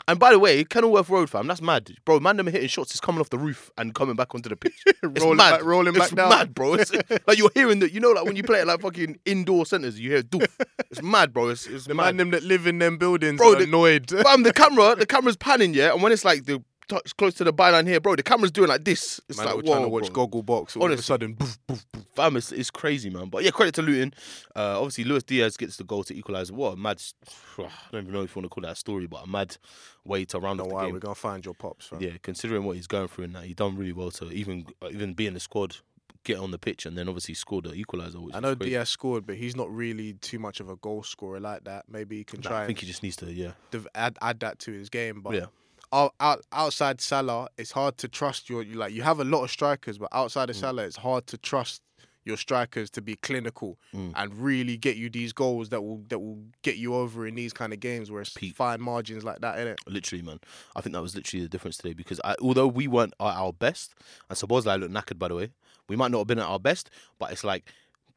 And by the way, Kenilworth Road, fam, that's mad, bro. Man, them hitting shots is coming off the roof and coming back onto the pitch. It's Rolling mad. back- rolling it's back down. mad, bro. It's, <laughs> like you're hearing that, you know, like when you play at like fucking indoor centers, you hear doof. It's mad, bro. It's, it's The mad. man them that live in them buildings Bro, are the- annoyed. Fam, the <laughs> camera, the camera's panning, yeah, and when it's like the touch close to the byline here, bro, the camera's doing like this. It's man, like we're whoa, trying to watch bro. Goggle Box. All of a sudden, boof, boof, boof. Fam, it's, it's crazy, man. But yeah, credit to Luton. Uh, obviously, Luis Diaz gets the goal to equalise. What a mad, <sighs> I don't even know if you want to call that a story, but a mad way to round off the worry, game. we're gonna find your pops. Fam. Yeah, considering what he's going through and that, he done really well to even even be in the squad, get on the pitch, and then obviously scored the equaliser. I know. Diaz scored, but he's not really too much of a goal scorer like that. Maybe he can Nah, try I think he just needs to, yeah, dev- add add that to his game. But yeah, out, out, outside Salah, it's hard to trust your you like you have a lot of strikers, but outside of Mm. Salah, it's hard to trust your strikers to be clinical Mm. and really get you these goals that will that will get you over in these kind of games where it's Peak. fine margins like that, innit? literally, man. I think that was literally the difference today because I, although we weren't at our best, and suppose I look knackered by the way, we might not have been at our best, but it's like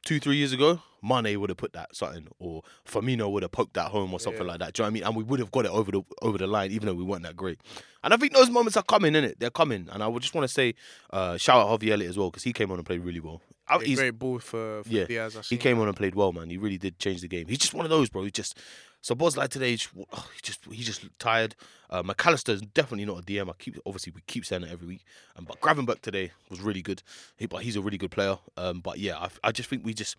two, three years ago, Mane would have put that something, or Firmino would have poked that home, or something Yeah. like that. Do you know what I mean? And we would have got it over the over the line, even though we weren't that great. And I think those moments are coming, innit? They're coming. And I would just want to say, uh, shout out Elliott as well because he came on and played really well. I- he's- great ball for, for Yeah, Diaz. He came on and played well, man. He really did change the game. He's just one of those, bro. He just so Boz like today, he just, oh, he just he's just tired. Uh, Mac Allister is definitely not a DM. I keep obviously we keep saying it every week. Um, but Gravenberch today was really good. He, but he's a really good player. Um, but yeah, I, I just think we just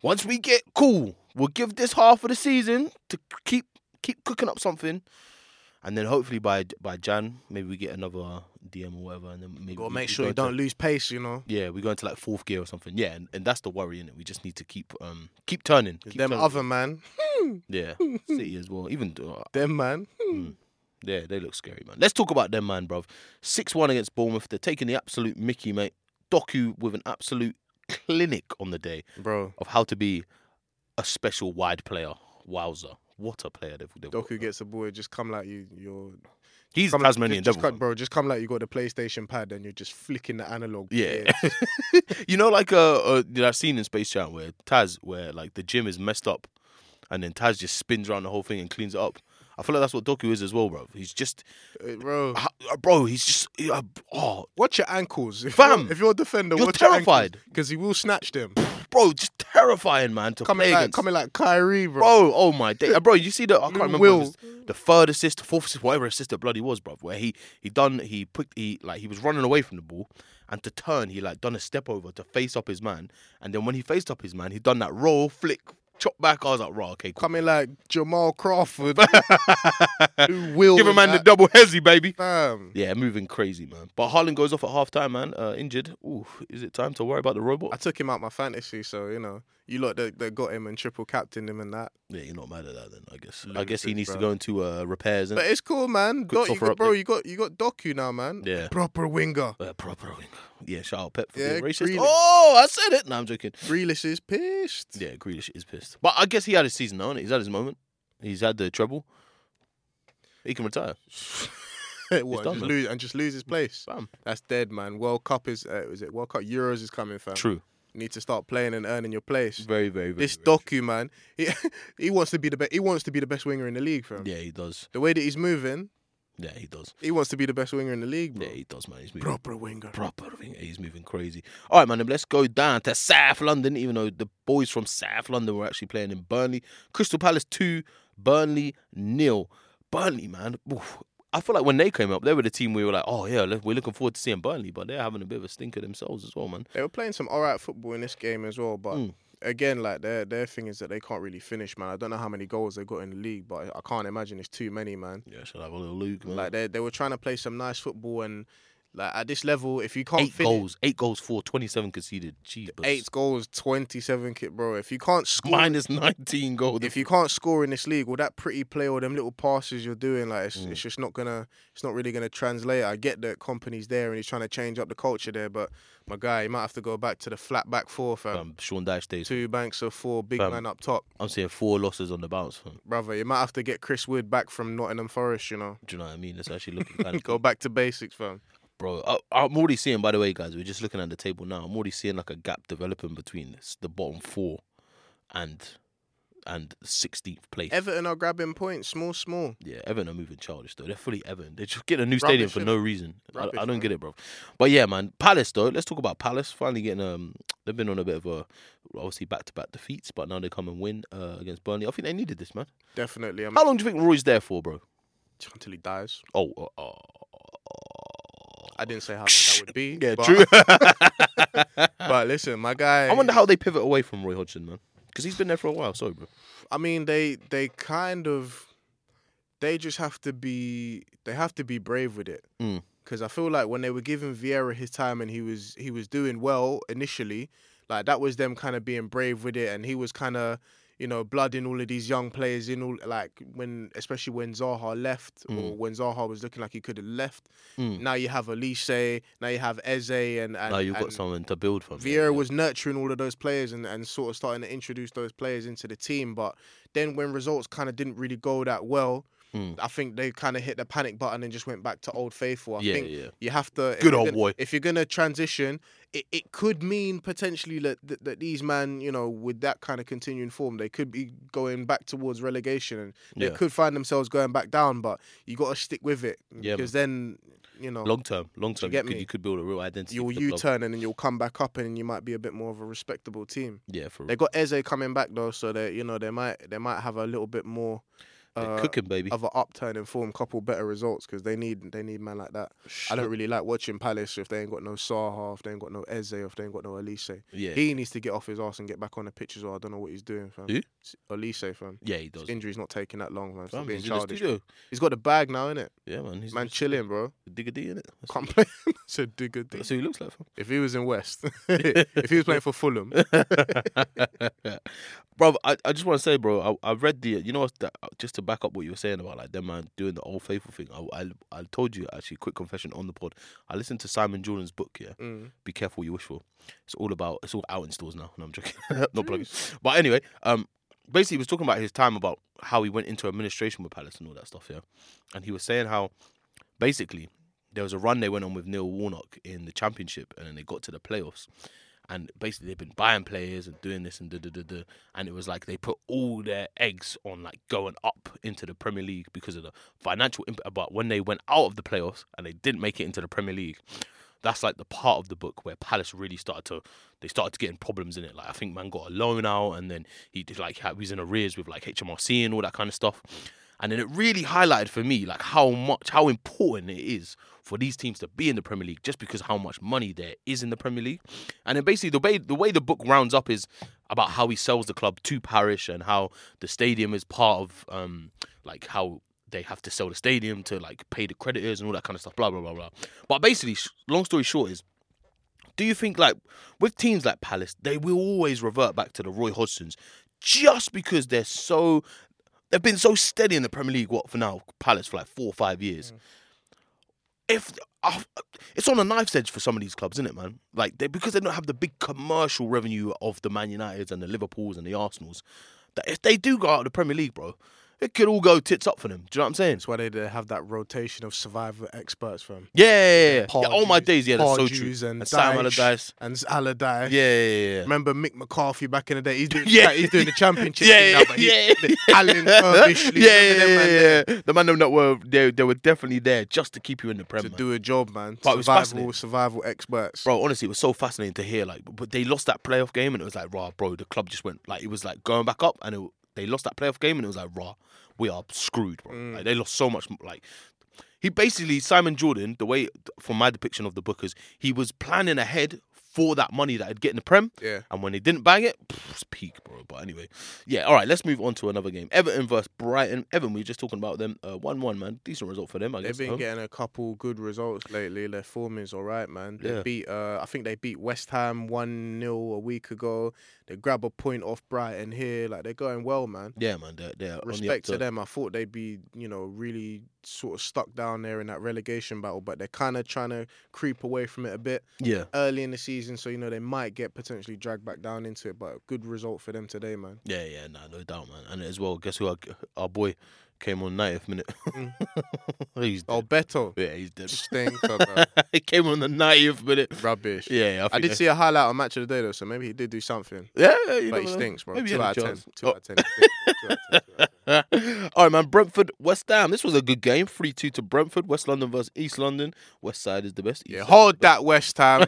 once we get cool, we'll give this half of the season to keep keep cooking up something. And then hopefully by by Jan, maybe we get another DM or whatever, and then maybe Gotta we- make we sure go you into- don't lose pace, you know. yeah, we go into like fourth gear or something. Yeah, and, and that's the worry in it. We just need to keep um keep turning. Keep Them turning. other man, <laughs> yeah, City as well. Even uh, them man. <laughs> yeah, they look scary, man. Let's talk about them, man, bruv. Six one against Bournemouth. They're taking the absolute Mickey, mate. Doku with an absolute clinic on the day Bro, of how to be a special wide player. Wowzer, what a player they've, they've got. Doku gets a ball, just come like you you're He's come Tasmanian just, just devil. come, bro, just come like you got the PlayStation pad and you're just flicking the analog. Yeah. <laughs> You know, like uh, uh, that scene in Space Jam where Taz, where like the gym is messed up, and then Taz just spins around the whole thing and cleans it up. I feel like that's what Doku is as well, bro. He's just, Uh, bro. uh, bro. He's just, uh, oh, Watch your ankles. If Fam, you're, if you're a defender, you're terrified. because he will snatch them. Bro, just terrifying, man. To Coming play like against. coming like Kyrie, bro. Bro, oh my day, uh, bro! You see the I can't remember Will. the third assist, the fourth assist, whatever assist that bloody was, bro. Where he he done he put he like he was running away from the ball, and to turn he like done a step over to face up his man, and then when he faced up his man, he done that roll flick, chop back. I was like, raw, okay, cool. Coming like Jamal Crawford. <laughs> Who will give a man the that- double hezzy, baby. Fam. Yeah, moving crazy, man. But Haaland goes off at half time, man. Uh, injured. Ooh, is it time to worry about the robot? I took him out my fantasy, so you know, you lot that, that got him and triple captained him and that. Yeah, you're not mad at that then. I guess. I guess he needs to go into uh, repairs and But it's cool, man. Doc, you got, bro, you got you got Doku now, man. Yeah. Proper winger. uh, proper winger. Yeah, shout out Pep for Yeah, being racist. really. Oh, I said it. No, I'm joking. Grealish is pissed. Yeah, Grealish is pissed. But I guess he had his season now, innit? He's had his moment. He's had the treble. He can retire. <laughs> what, done, just lose, and just lose his place. Bam. That's dead, man. World Cup is uh, is it World Cup Euros is coming, fam. True. Need to start playing and earning your place. Very, very, very. this very Doku, man, he, <laughs> he wants to be the best. He wants to be the best winger in the league, fam. true. Yeah, he does. The way that he's moving, Yeah, he does. He wants to be the best winger in the league, bro. Yeah, he does, man. He's moving Proper winger. proper thing. He's moving crazy. All right, man. Let's go down to South London. Even though the boys from South London were actually playing in Burnley, Crystal Palace two, Burnley nil. Burnley, man. oof. I feel like when they came up, they were the team we were like, oh yeah, we're looking forward to seeing Burnley, but they're having a bit of a stinker themselves as well, man. They were playing some alright football in this game as well, but Mm. again, like their their thing is that they can't really finish, man. I don't know how many goals they got in the league, but I can't imagine it's too many, man. Yeah, should have a little Luke, man. Like they they were trying to play some nice football and like at this level, if you can't eight finish, goals, eight goals for 27 conceded. Jeez, eight goals, twenty seven kit, bro. If you can't score, minus 19 goals. if you can't score in this league, all that pretty play or them little passes you're doing, like it's, Mm. it's just not gonna, it's not really gonna translate. I get that Kompany's there and he's trying to change up the culture there, but my guy, he might have to go back to the flat back four, fam. um, Sean Dyche stays. Two banks of four, big Fam. man up top, I'm saying four losses on the bounce. Fam. brother. You might have to get Chris Wood back from Nottingham Forest, you know. Do you know what I mean? It's actually looking kind of <laughs> Go back to basics, fam. Bro. I, I'm already seeing, by the way, guys. We're just looking at the table now. I'm already seeing like a gap developing between this, the bottom four and and 16th place. Everton are grabbing points, small, small. yeah, Everton are moving childish though. They're fully Everton. They just get a new stadium for no reason. I, Rubbish, I don't man. get it, bro. But yeah, man. Palace though. Let's talk about Palace. Finally getting um, they've been on a bit of a obviously back to back defeats, but now they come and win uh, against Burnley. I think they needed this, man. Definitely. I'm How long do you think Roy's there for, bro? until he dies. Oh, uh, uh, I didn't say how long that would be. <laughs> yeah, but, true. <laughs> But listen, my guy. I wonder how they pivot away from Roy Hodgson, man. Because he's been there for a while. Sorry, bro. I mean, they they kind of they just have to be they have to be brave with it. Mm. Because I feel like when they were giving Vieira his time and he was he was doing well initially, like that was them kind of being brave with it, and he was kind of you know blooding all of these young players in all like when especially when Zaha left or Mm. when Zaha was looking like he could have left. Mm. Now you have Olise, now you have Eze, and and now you've got and someone to build from. Vieira was nurturing all of those players and, and sort of starting to introduce those players into the team. But then when results kind of didn't really go that well, Mm. I think they kind of hit the panic button and just went back to old faithful. I Yeah, think yeah. you have to. Good old gonna- boy. If you're gonna transition, it, it could mean potentially that, that that these man, you know, with that kind of continuing form, they could be going back towards relegation and they Yeah. could find themselves going back down. But you got to stick with it Yeah, because then, you know, Long term, long term, you, could, you could build a real identity. you'll U turn and then you'll come back up and you might be a bit more of a respectable team. Yeah, for They got Eze coming back though, so that you know they might they might have a little bit more uh, cooking, baby. of an upturn in form, couple better results because they need they need man like that. I don't really like watching Palace if they ain't got no Zaha, if they ain't got no Eze, if they ain't got no Olise. Yeah, He needs to get off his ass and get back on the pitch as well. I don't know what he's doing, fam. Who? Olise, fam. yeah, he does. His injury's not taking that long, man. Fam, being he's childish. He's got the bag now, innit? Yeah, man. He's Man, chilling, bro. Digga D in it. Can't play. so do good that's who he looks like. Fam. If he was in West, <laughs> if he was playing <laughs> for Fulham, <laughs> bro, I, I just want to say, bro, I, I read the, you know what, that, just to back up what you were saying about like them man doing the old faithful thing. I, I, I told you actually, quick confession on the pod. I listened to Simon Jordan's book. Yeah, Mm. be careful what you wish for. It's all about, it's all out in stores now. No, I'm joking, <laughs> <laughs> not plugging. But anyway, um, basically, he was talking about his time about how he went into administration with Palace and all that stuff. Yeah, and he was saying how basically there was a run they went on with Neil Warnock in the championship, and then they got to the playoffs. And basically, they've been buying players and doing this and da da da da. And it was like they put all their eggs on like going up into the Premier League because of the financial impact. But when they went out of the playoffs and they didn't make it into the Premier League, that's like the part of the book where Palace really started to they started to get in problems in it. Like I think man got a loan out and then he did like he was in arrears with like HMRC and all that kind of stuff. And then it really highlighted for me like how much how important it is for these teams to be in the Premier League just because how much money there is in the Premier League. And then basically the way the way the book rounds up is about how he sells the club to Parish and how the stadium is part of um like how they have to sell the stadium to like pay the creditors and all that kind of stuff. Blah blah blah blah. But basically, long story short is, do you think like with teams like Palace, they will always revert back to the Roy Hodgsons just because they're so they've been so steady in the Premier League? What for now? Palace for like four or five years. If uh, it's on a knife's edge for some of these clubs, isn't it, man? Like they because they don't have the big commercial revenue of the Man Uniteds and the Liverpools and the Arsenals. That if they do go out of the Premier League, bro, it could all go tits up for them. Do you know what I'm saying? That's why they, they uh, have that rotation of survivor experts from Yeah, yeah, yeah. yeah. Oh my days, yeah, that's so true. And, And Sam Allardyce. and Allardyce. Yeah, yeah, yeah. yeah. Remember Mick McCarthy back in the day? He's doing, <laughs> Yeah. he's doing the championship Yeah, thing now, yeah, he, yeah. the Alan <laughs> yeah, yeah, man yeah, yeah. The man them that were they, they were definitely there just to keep you in the Prem. to man. do a job, man. But it was survival, survival experts. Bro, honestly, it was so fascinating to hear. Like, but they lost that playoff game, and it was like, raw, bro. The club just went like it was like going back up, and it, they lost that playoff game, and it was like, raw, we are screwed, bro. Mm. Like they lost so much. Like he basically Simon Jordan, the way from my depiction of the book is he was planning ahead for that money that I'd get in the Prem. Yeah. And when they didn't bang it, pff, it's peak, bro. But anyway, yeah. All right, let's move on to another game. Everton versus Brighton. Everton, we were just talking about them. Uh, one-one, man. Decent result for them. I guess. They've guess. been huh? getting a couple good results lately. Their form is all right, man. They Yeah. beat, uh, I think they beat West Ham 1 0 a week ago. They grab a point off Brighton here. Like, they're going well, man. yeah, man. They're, they're the Respect to to- them. I thought they'd be, you know, really sort of stuck down there in that relegation battle, but they're kind of trying to creep away from it a bit Yeah. early in the season. So, you know, they might get potentially dragged back down into it, but good result for them today, man. Yeah, yeah, nah, no doubt, man. And as well, guess who? Our, our boy came on 90th minute. Mm. <laughs> he's dead. Oh, Beto. yeah, he's dead. Stinker, <laughs> he came on the 90th minute. Rubbish. Yeah, yeah I, I did see a highlight on Match of the Day, though, so maybe he did do something. Yeah, yeah, you But he know. stinks, bro. Maybe he Two had a out of ten. chance. Two Oh. out of ten. Two out of ten. Two out of ten. <laughs> All right, man. Brentford, West Ham. This was a good game. 3 2 to Brentford. West London versus East London. West side is the best. East Yeah, side hold is the best. that West Ham.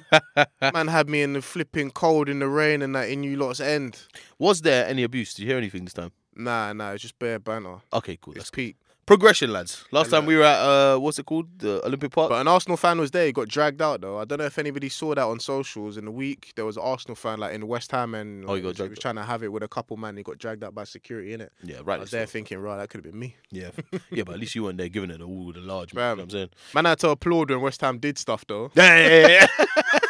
Man had me in the flipping cold in the rain and that in you lot's end. Was there any abuse? Did you hear anything this time? Nah, nah, it's just bare banner. Okay, cool. It's That's peak. progression, lads. Last time we were at uh, what's it called? The Olympic Park. But an Arsenal fan was there. He got dragged out though. I don't know if anybody saw that on socials in the week. There was an Arsenal fan like in West Ham and Oh, he got was, dragged was trying to have it with a couple man. He got dragged out by security in it. yeah, right. I right. was there thinking, right, that could have been me. Yeah, <laughs> yeah, but at least you weren't there giving it all the large. Man, you know Fam. what I'm saying. Man I had to applaud when West Ham did stuff though. Yeah, yeah, yeah, <laughs>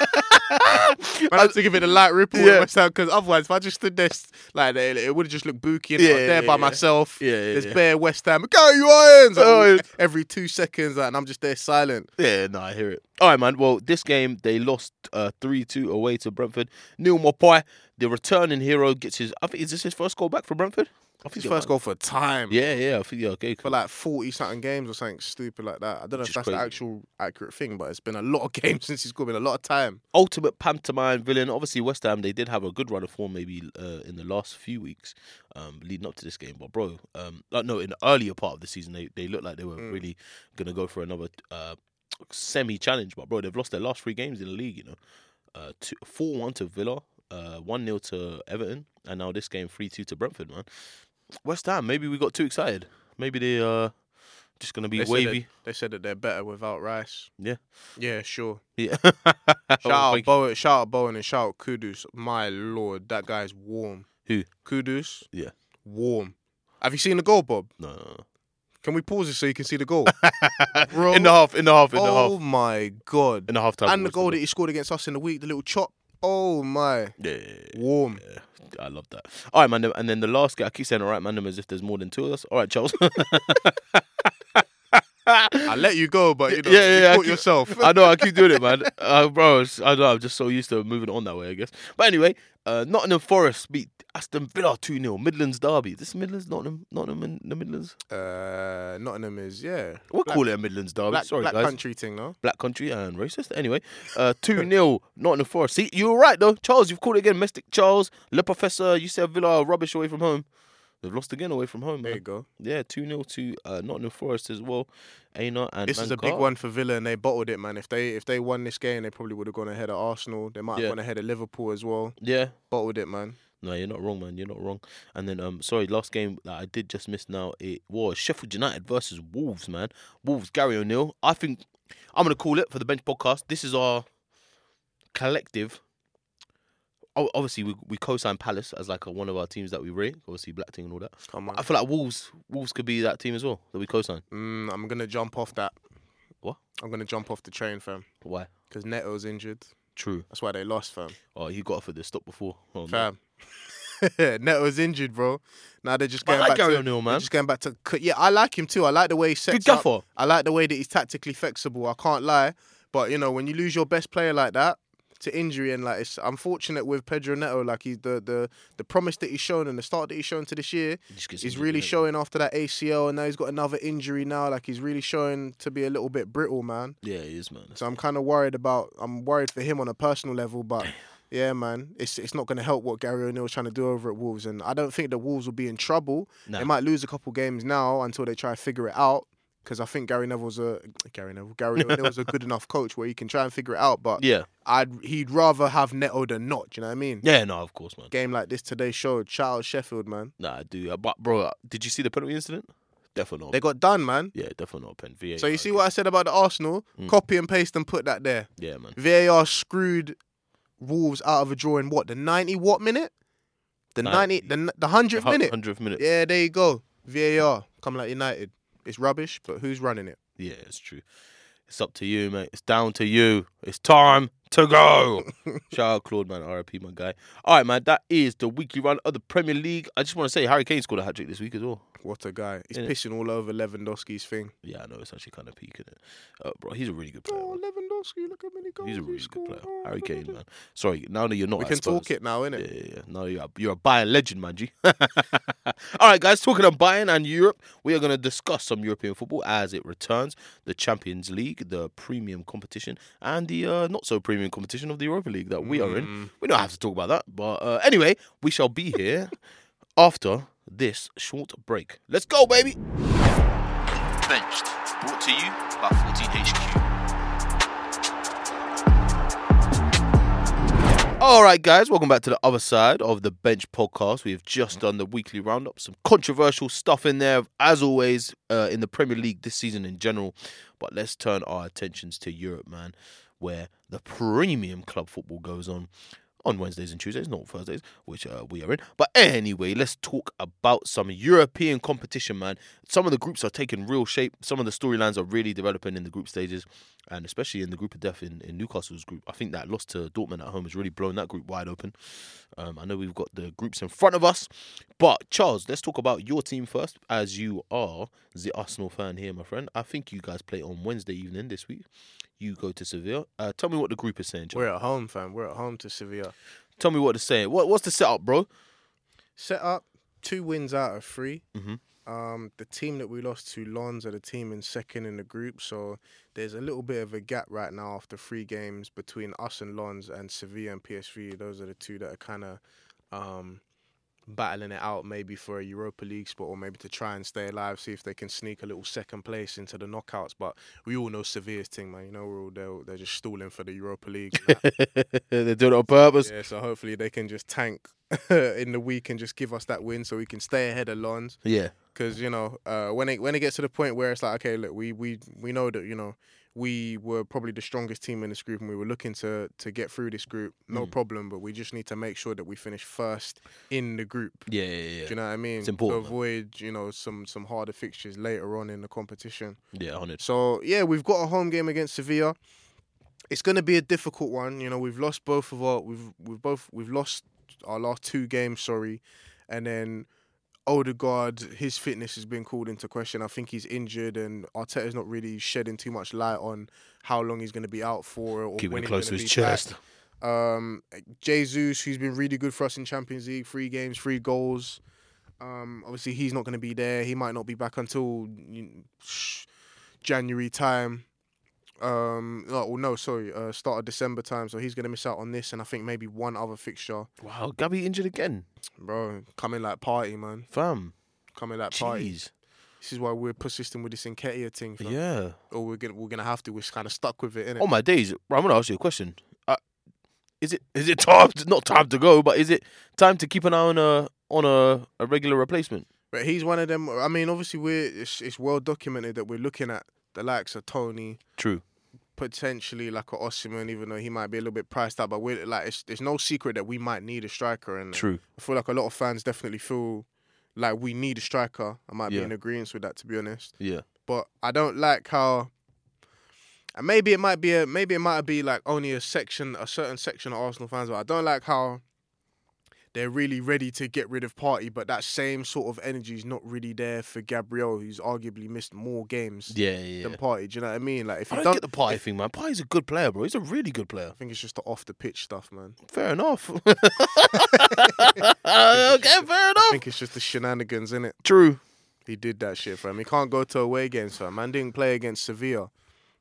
<laughs> Man had to give it a light ripple Yeah. Ham because otherwise, if I just stood there like that, it would have just looked booky. And I Yeah, there yeah, by yeah. myself. Yeah, yeah, There's bare West Ham. Go you Irons! Like, Oh, every two seconds, like, and I'm just there silent. Yeah, no, I hear it. All right, man. Well, this game they lost uh, three two away to Brentford. Neal Maupay, the returning hero, gets his. I think is this his first goal back for Brentford? I think His first goal for time. Yeah, yeah. I think yeah. Okay, For like 40 something games or something stupid like that. I don't know Which if that's crazy. the actual accurate thing, but it's been a lot of <laughs> games since he's scored. Been a lot of time. ultimate pantomime villain. Obviously, West Ham they did have a good run of form maybe uh, in the last few weeks, um, leading up to this game. But bro, um, like, no, in the earlier part of the season, they they looked like they were Mm. really gonna go for another uh, semi challenge. But bro, they've lost their last three games in the league. You know, uh, two, four one to Villa, uh, one 0 to Everton, and now this game three two to Brentford. Man, West Ham. Maybe we got too excited. Maybe they uh just gonna be They said, wavy. that, they said that they're better without Rice. Yeah. Yeah, sure. Yeah. <laughs> Shout out Thank you. Bowen, shout out Bowen and shout out Kudus. My lord, that guy's warm. Who? Kudus? Yeah. Warm. Have you seen the goal, Bob? No, no, no. Can we pause it so you can see the goal? Bro. <laughs> in the half, in the half, in the half. oh my god. in the half time. And the goal that he scored against us in the week, the little chop. Oh my. Yeah. Warm. Yeah, I love that. All right, man. And then the last guy, I keep saying all right, man, as if there's more than two of us. All right, Charles. <laughs> I let you go, but you know, Yeah, yeah, you yeah, I caught keep- yourself. I know, I keep doing it, man. Uh, bro, I know, I'm just so used to moving on that way, I guess. But anyway, uh, Nottingham Forest beat Aston Villa 2 0. Midlands Derby. This is Midlands, Nottingham, Nottingham in the Midlands? Uh, Nottingham is yeah. We'll Black- call it a Midlands Derby. Black, Sorry, black guys. country thing, no? Black country and racist. Anyway, uh, <laughs> 2 0, Nottingham Forest. See, you were right, though. Charles, you've called it again. Mystic Charles, Le Professor, you said Villa are rubbish away from home. They've lost again away from home, There man. you go. Yeah, 2 0 to uh, Nottingham Forest as well. Aina and This is a big one for Villa, and they bottled it, man. If they if they won this game, they probably would have gone ahead of Arsenal. They might have Yeah. gone ahead of Liverpool as well. Yeah. Bottled it, man. No, you're not wrong, man. You're not wrong. And then, um, sorry, last game that I did just miss now, it was Sheffield United versus Wolves, man. Wolves, Gary O'Neill. I think I'm going to call it for the Bench Podcast. This is our collective. Oh, obviously, we, we co signed Palace as like a, one of our teams that we rate. Obviously, Black Team and all that. Come on. I feel like Wolves Wolves could be that team as well that we co-sign. Mm, I'm gonna jump off that. What? I'm gonna jump off the train, fam. Why? Because Neto's injured. True. That's why they lost, fam. Oh, he got offered the stop before. Oh, no. Fam. <laughs> Neto's injured, bro. Now they're just going like back Gary to they're man. just going back to yeah. I like him too. I like the way he sets Good up. gaffer. I like the way that he's tactically flexible. I can't lie, but you know when you lose your best player like that, to injury, and like it's unfortunate with Pedro Neto. Like he's the the the promise that he's shown and the start that he's shown to this year. He's really showing after that ACL, and now he's got another injury now. Like he's really showing to be a little bit brittle, man. Yeah, he is, man. So I'm kind of worried about. I'm worried for him on a personal level, but yeah, man, it's it's not going to help what Gary O'Neill's trying to do over at Wolves, and I don't think the Wolves will be in trouble. Nah. They might lose a couple games now until they try to figure it out. Because I think Gary Neville's a <tsk> Gary Neville, Gary <laughs> O'Neill's a good enough coach where he can try and figure it out. But Yeah, I'd he'd rather have Neto than not. Do you know what I mean? yeah, no, of course, man. Game like this today showed. Charles Sheffield, man. Nah, I do. Uh, But bro, uh, did you see the penalty incident? Definitely not. They got done, man. yeah, definitely not a pen. VAR. So you see what I said about the Arsenal? Mm. Copy and paste and put that there. Yeah, man. VAR screwed Wolves out of a draw in what the ninety what minute? The ninety, the the hundredth minute. Hundredth minute. Yeah, there you go. VAR come like United. It's rubbish, but who's running it? Yeah, it's true. It's up to you, mate. It's down to you. It's time to go. <laughs> Shout out Claude, man. RIP, my guy. All right, man. That is the weekly run of the Premier League. I just want to say Harry Kane scored a hat trick this week as well. What a guy! He's Innit? pissing all over Lewandowski's thing. Yeah, I know it's actually kind of peaking it, uh, bro. He's a really good player. Oh, man. Lewandowski! Look how many goals He's a he really good player. Oh, Harry Kane, man. Sorry, now that you're not, We can talk it now, Yeah, innit? yeah, yeah. No, you're a, you're a Bayern legend, man. G. <laughs> All right, guys. Talking of Bayern and Europe, we are going to discuss some European football as it returns: the Champions League, the premium competition, and the uh, not so premium competition of the Europa League that we are in. Mm. We don't have to talk about that, but uh, anyway, we shall be here <laughs> after this short break. Let's go, baby. Benched. Brought to you by 14HQ. All right, guys, welcome back to the other side of the bench podcast. We have just done the weekly roundup, some controversial stuff in there, as always, uh, in the Premier League this season in general. But let's turn our attentions to Europe, man, where the premium club football goes on on Wednesdays and Tuesdays, not Thursdays, which uh, we are in. But anyway, let's talk about some European competition, man. Some of the groups are taking real shape. Some of the storylines are really developing in the group stages, and especially in the group of death in, in Newcastle's group. I think that loss to Dortmund at home has really blown that group wide open. Um, I know we've got the groups in front of us, but Charles, let's talk about your team first, as you are the Arsenal fan here, my friend. I think you guys play on Wednesday evening this week. You go to Sevilla. Uh, tell me what the group is saying, Charles. We're at home, fam. We're at home to Sevilla. Tell me what it's saying. What, what's the setup, bro? Set up two wins out of 3 Mhm. Um, the team that we lost to, Lens, are the team in second in the group. So there's a little bit of a gap right now after three games between us and Lens and Sevilla and PSV. Those are the two that are kind of um, battling it out, maybe for a Europa League spot or maybe to try and stay alive, see if they can sneak a little second place into the knockouts. But we all know Sevilla's thing, man. You know, we're all, they're, they're just stalling for the Europa League. <laughs> They're doing it on purpose. Yeah, so hopefully they can just tank <laughs> in the week and just give us that win so we can stay ahead of Lens. Yeah. Because you know, uh, when it when it gets to the point where it's like, okay, look, we we we know that you know we were probably the strongest team in this group and we were looking to to get through this group, no Mm. problem. But we just need to make sure that we finish first in the group. Yeah, yeah, yeah. Do you know what I mean? It's important, to avoid you know some some harder fixtures later on in the competition. Yeah, 100. So yeah, we've got a home game against Sevilla. It's going to be a difficult one. You know, we've lost both of our we've we've both we've lost our last two games. Sorry, and then Odegaard, his fitness has been called into question. I think he's injured, and Arteta's not really shedding too much light on how long he's going to be out for or Keeping when it close to his chest. Um, Jesus, who's been really good for us in Champions League, three games, three goals. Um, obviously he's not going to be there. He might not be back until January time. Um, no, well, no, sorry, uh, start of December time. So he's going to miss out on this, and I think maybe one other fixture. Wow, Gabby injured again. Bro, coming like Partey, man. Fam. Coming like Partey. This is why we're persisting with this Nketiah thing. fam. Yeah. Or we're gonna we're gonna have to. We're kind of stuck with it, innit? On my days, bro, I'm gonna ask you a question. Uh, is it is it <laughs> time? To, not time to go, but is it time to keep an eye on a on a, a regular replacement? But he's one of them. I mean, obviously, we're it's, it's well documented that we're looking at the likes of Toney, True. Potentially like a Osimhen, even though he might be a little bit priced out. But we're like, it's, it's no secret that we might need a striker, and True. I feel like a lot of fans definitely feel like we need a striker. I might Yeah. be in agreement with that, to be honest. Yeah. But I don't like how. And maybe it might be a maybe it might be like only a section, a certain section of Arsenal fans, but I don't like how they're really ready to get rid of Partey, but that same sort of energy is not really there for Gabriel, who's arguably missed more games Yeah, yeah. than. Partey. Do you know what I mean? Like if I you don't don't, get the Partey thing, man. Partey's a good player, bro. He's a really good player. I think it's just the off the pitch stuff, man. Fair enough. <laughs> <laughs> okay, fair enough. I think it's just the shenanigans in it. True. He did that shit, fam. He can't go to away games, fam. Man didn't play against Sevilla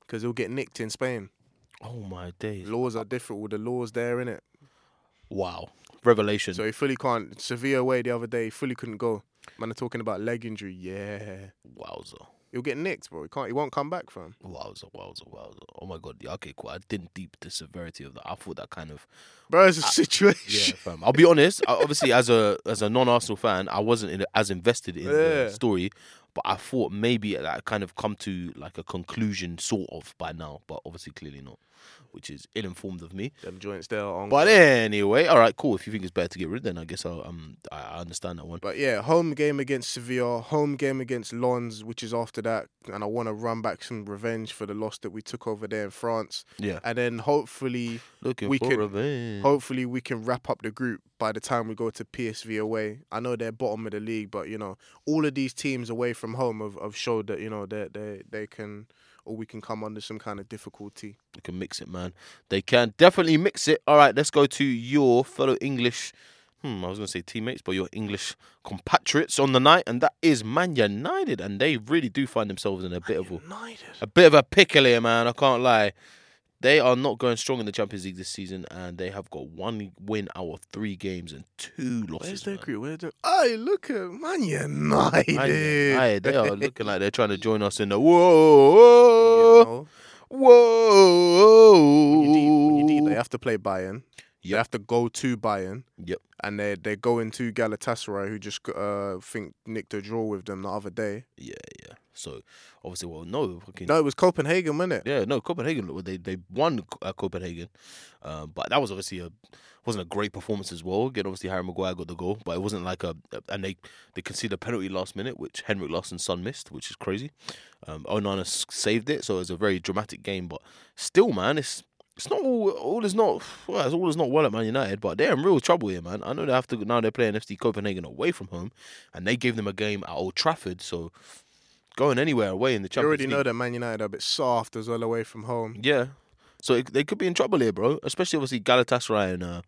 because he'll get nicked in Spain. Oh my days. Laws are different with the laws there, innit? Wow. Revelation. So he fully can't. Sevilla away the other day, he fully couldn't go. Man, are talking about leg injury. Yeah, Wowza. he'll get nicked, bro. He can't. He won't come back, fam. Wowza, wowza, wowza. Oh my god. Yeah, okay, cool. I didn't deep the severity of that. I thought that kind of Bro, it's a Yeah, situation. fam. I'll be honest. I, obviously, as a as a non Arsenal fan, I wasn't in, as invested in the story. But I thought maybe that kind of come to like a conclusion, sort of, by now. But obviously, clearly not, which is ill-informed of me. Them joints there on. But anyway, all right, cool. If you think it's better to get rid, then I guess I'll, um, I, understand that one. But yeah, home game against Sevilla, home game against Lens, which is after that, and I want to run back some revenge for the loss that we took over there in France, Yeah, and then hopefully, looking we for can- revenge. hopefully we can wrap up the group by the time we go to PSV away. I know they're bottom of the league, but you know all of these teams away from home have, have showed that you know they they they can or we can come under some kind of difficulty. They can mix it, man. They can definitely mix it. All right, let's go to your fellow English. Hmm, I was gonna say teammates, but your English compatriots on the night, and that is Man United, and they really do find themselves in a bit of a, a bit of a pickle here, man. I can't lie. They are not going strong in the Champions League this season, and they have got one win out of three games and two losses. Where's their man. group? Where's their? Hey, look at Man United. Man United, they are looking like they're trying to join us in the <laughs> You whoa, know, whoa. when you deep, when you deep, they have to play Bayern. They have to go to Bayern. Yep. And they they go into Galatasaray, who just uh think nicked a draw with them the other day. Yeah, yeah. So obviously, well, no, fucking No, it was Copenhagen, wasn't it? yeah, no. Copenhagen, they they won uh, Copenhagen, uh, but that was obviously a wasn't a great performance as well. Again, obviously Harry Maguire got the goal, but it wasn't like a and they they conceded a penalty last minute, which Henrik Larsson's son missed, which is crazy. Um, Onana saved it, so it was a very dramatic game. But still, man, it's it's not all all is not well, it's all is not well at Man United, but they're in real trouble here, man. I know they have to now they're playing FC Copenhagen away from home, and they gave them a game at Old Trafford, so going anywhere away in the You already League. know that Man United are a bit soft as well away from home. Yeah. So it, they could be in trouble here, bro. Especially obviously Galatasaray and uh,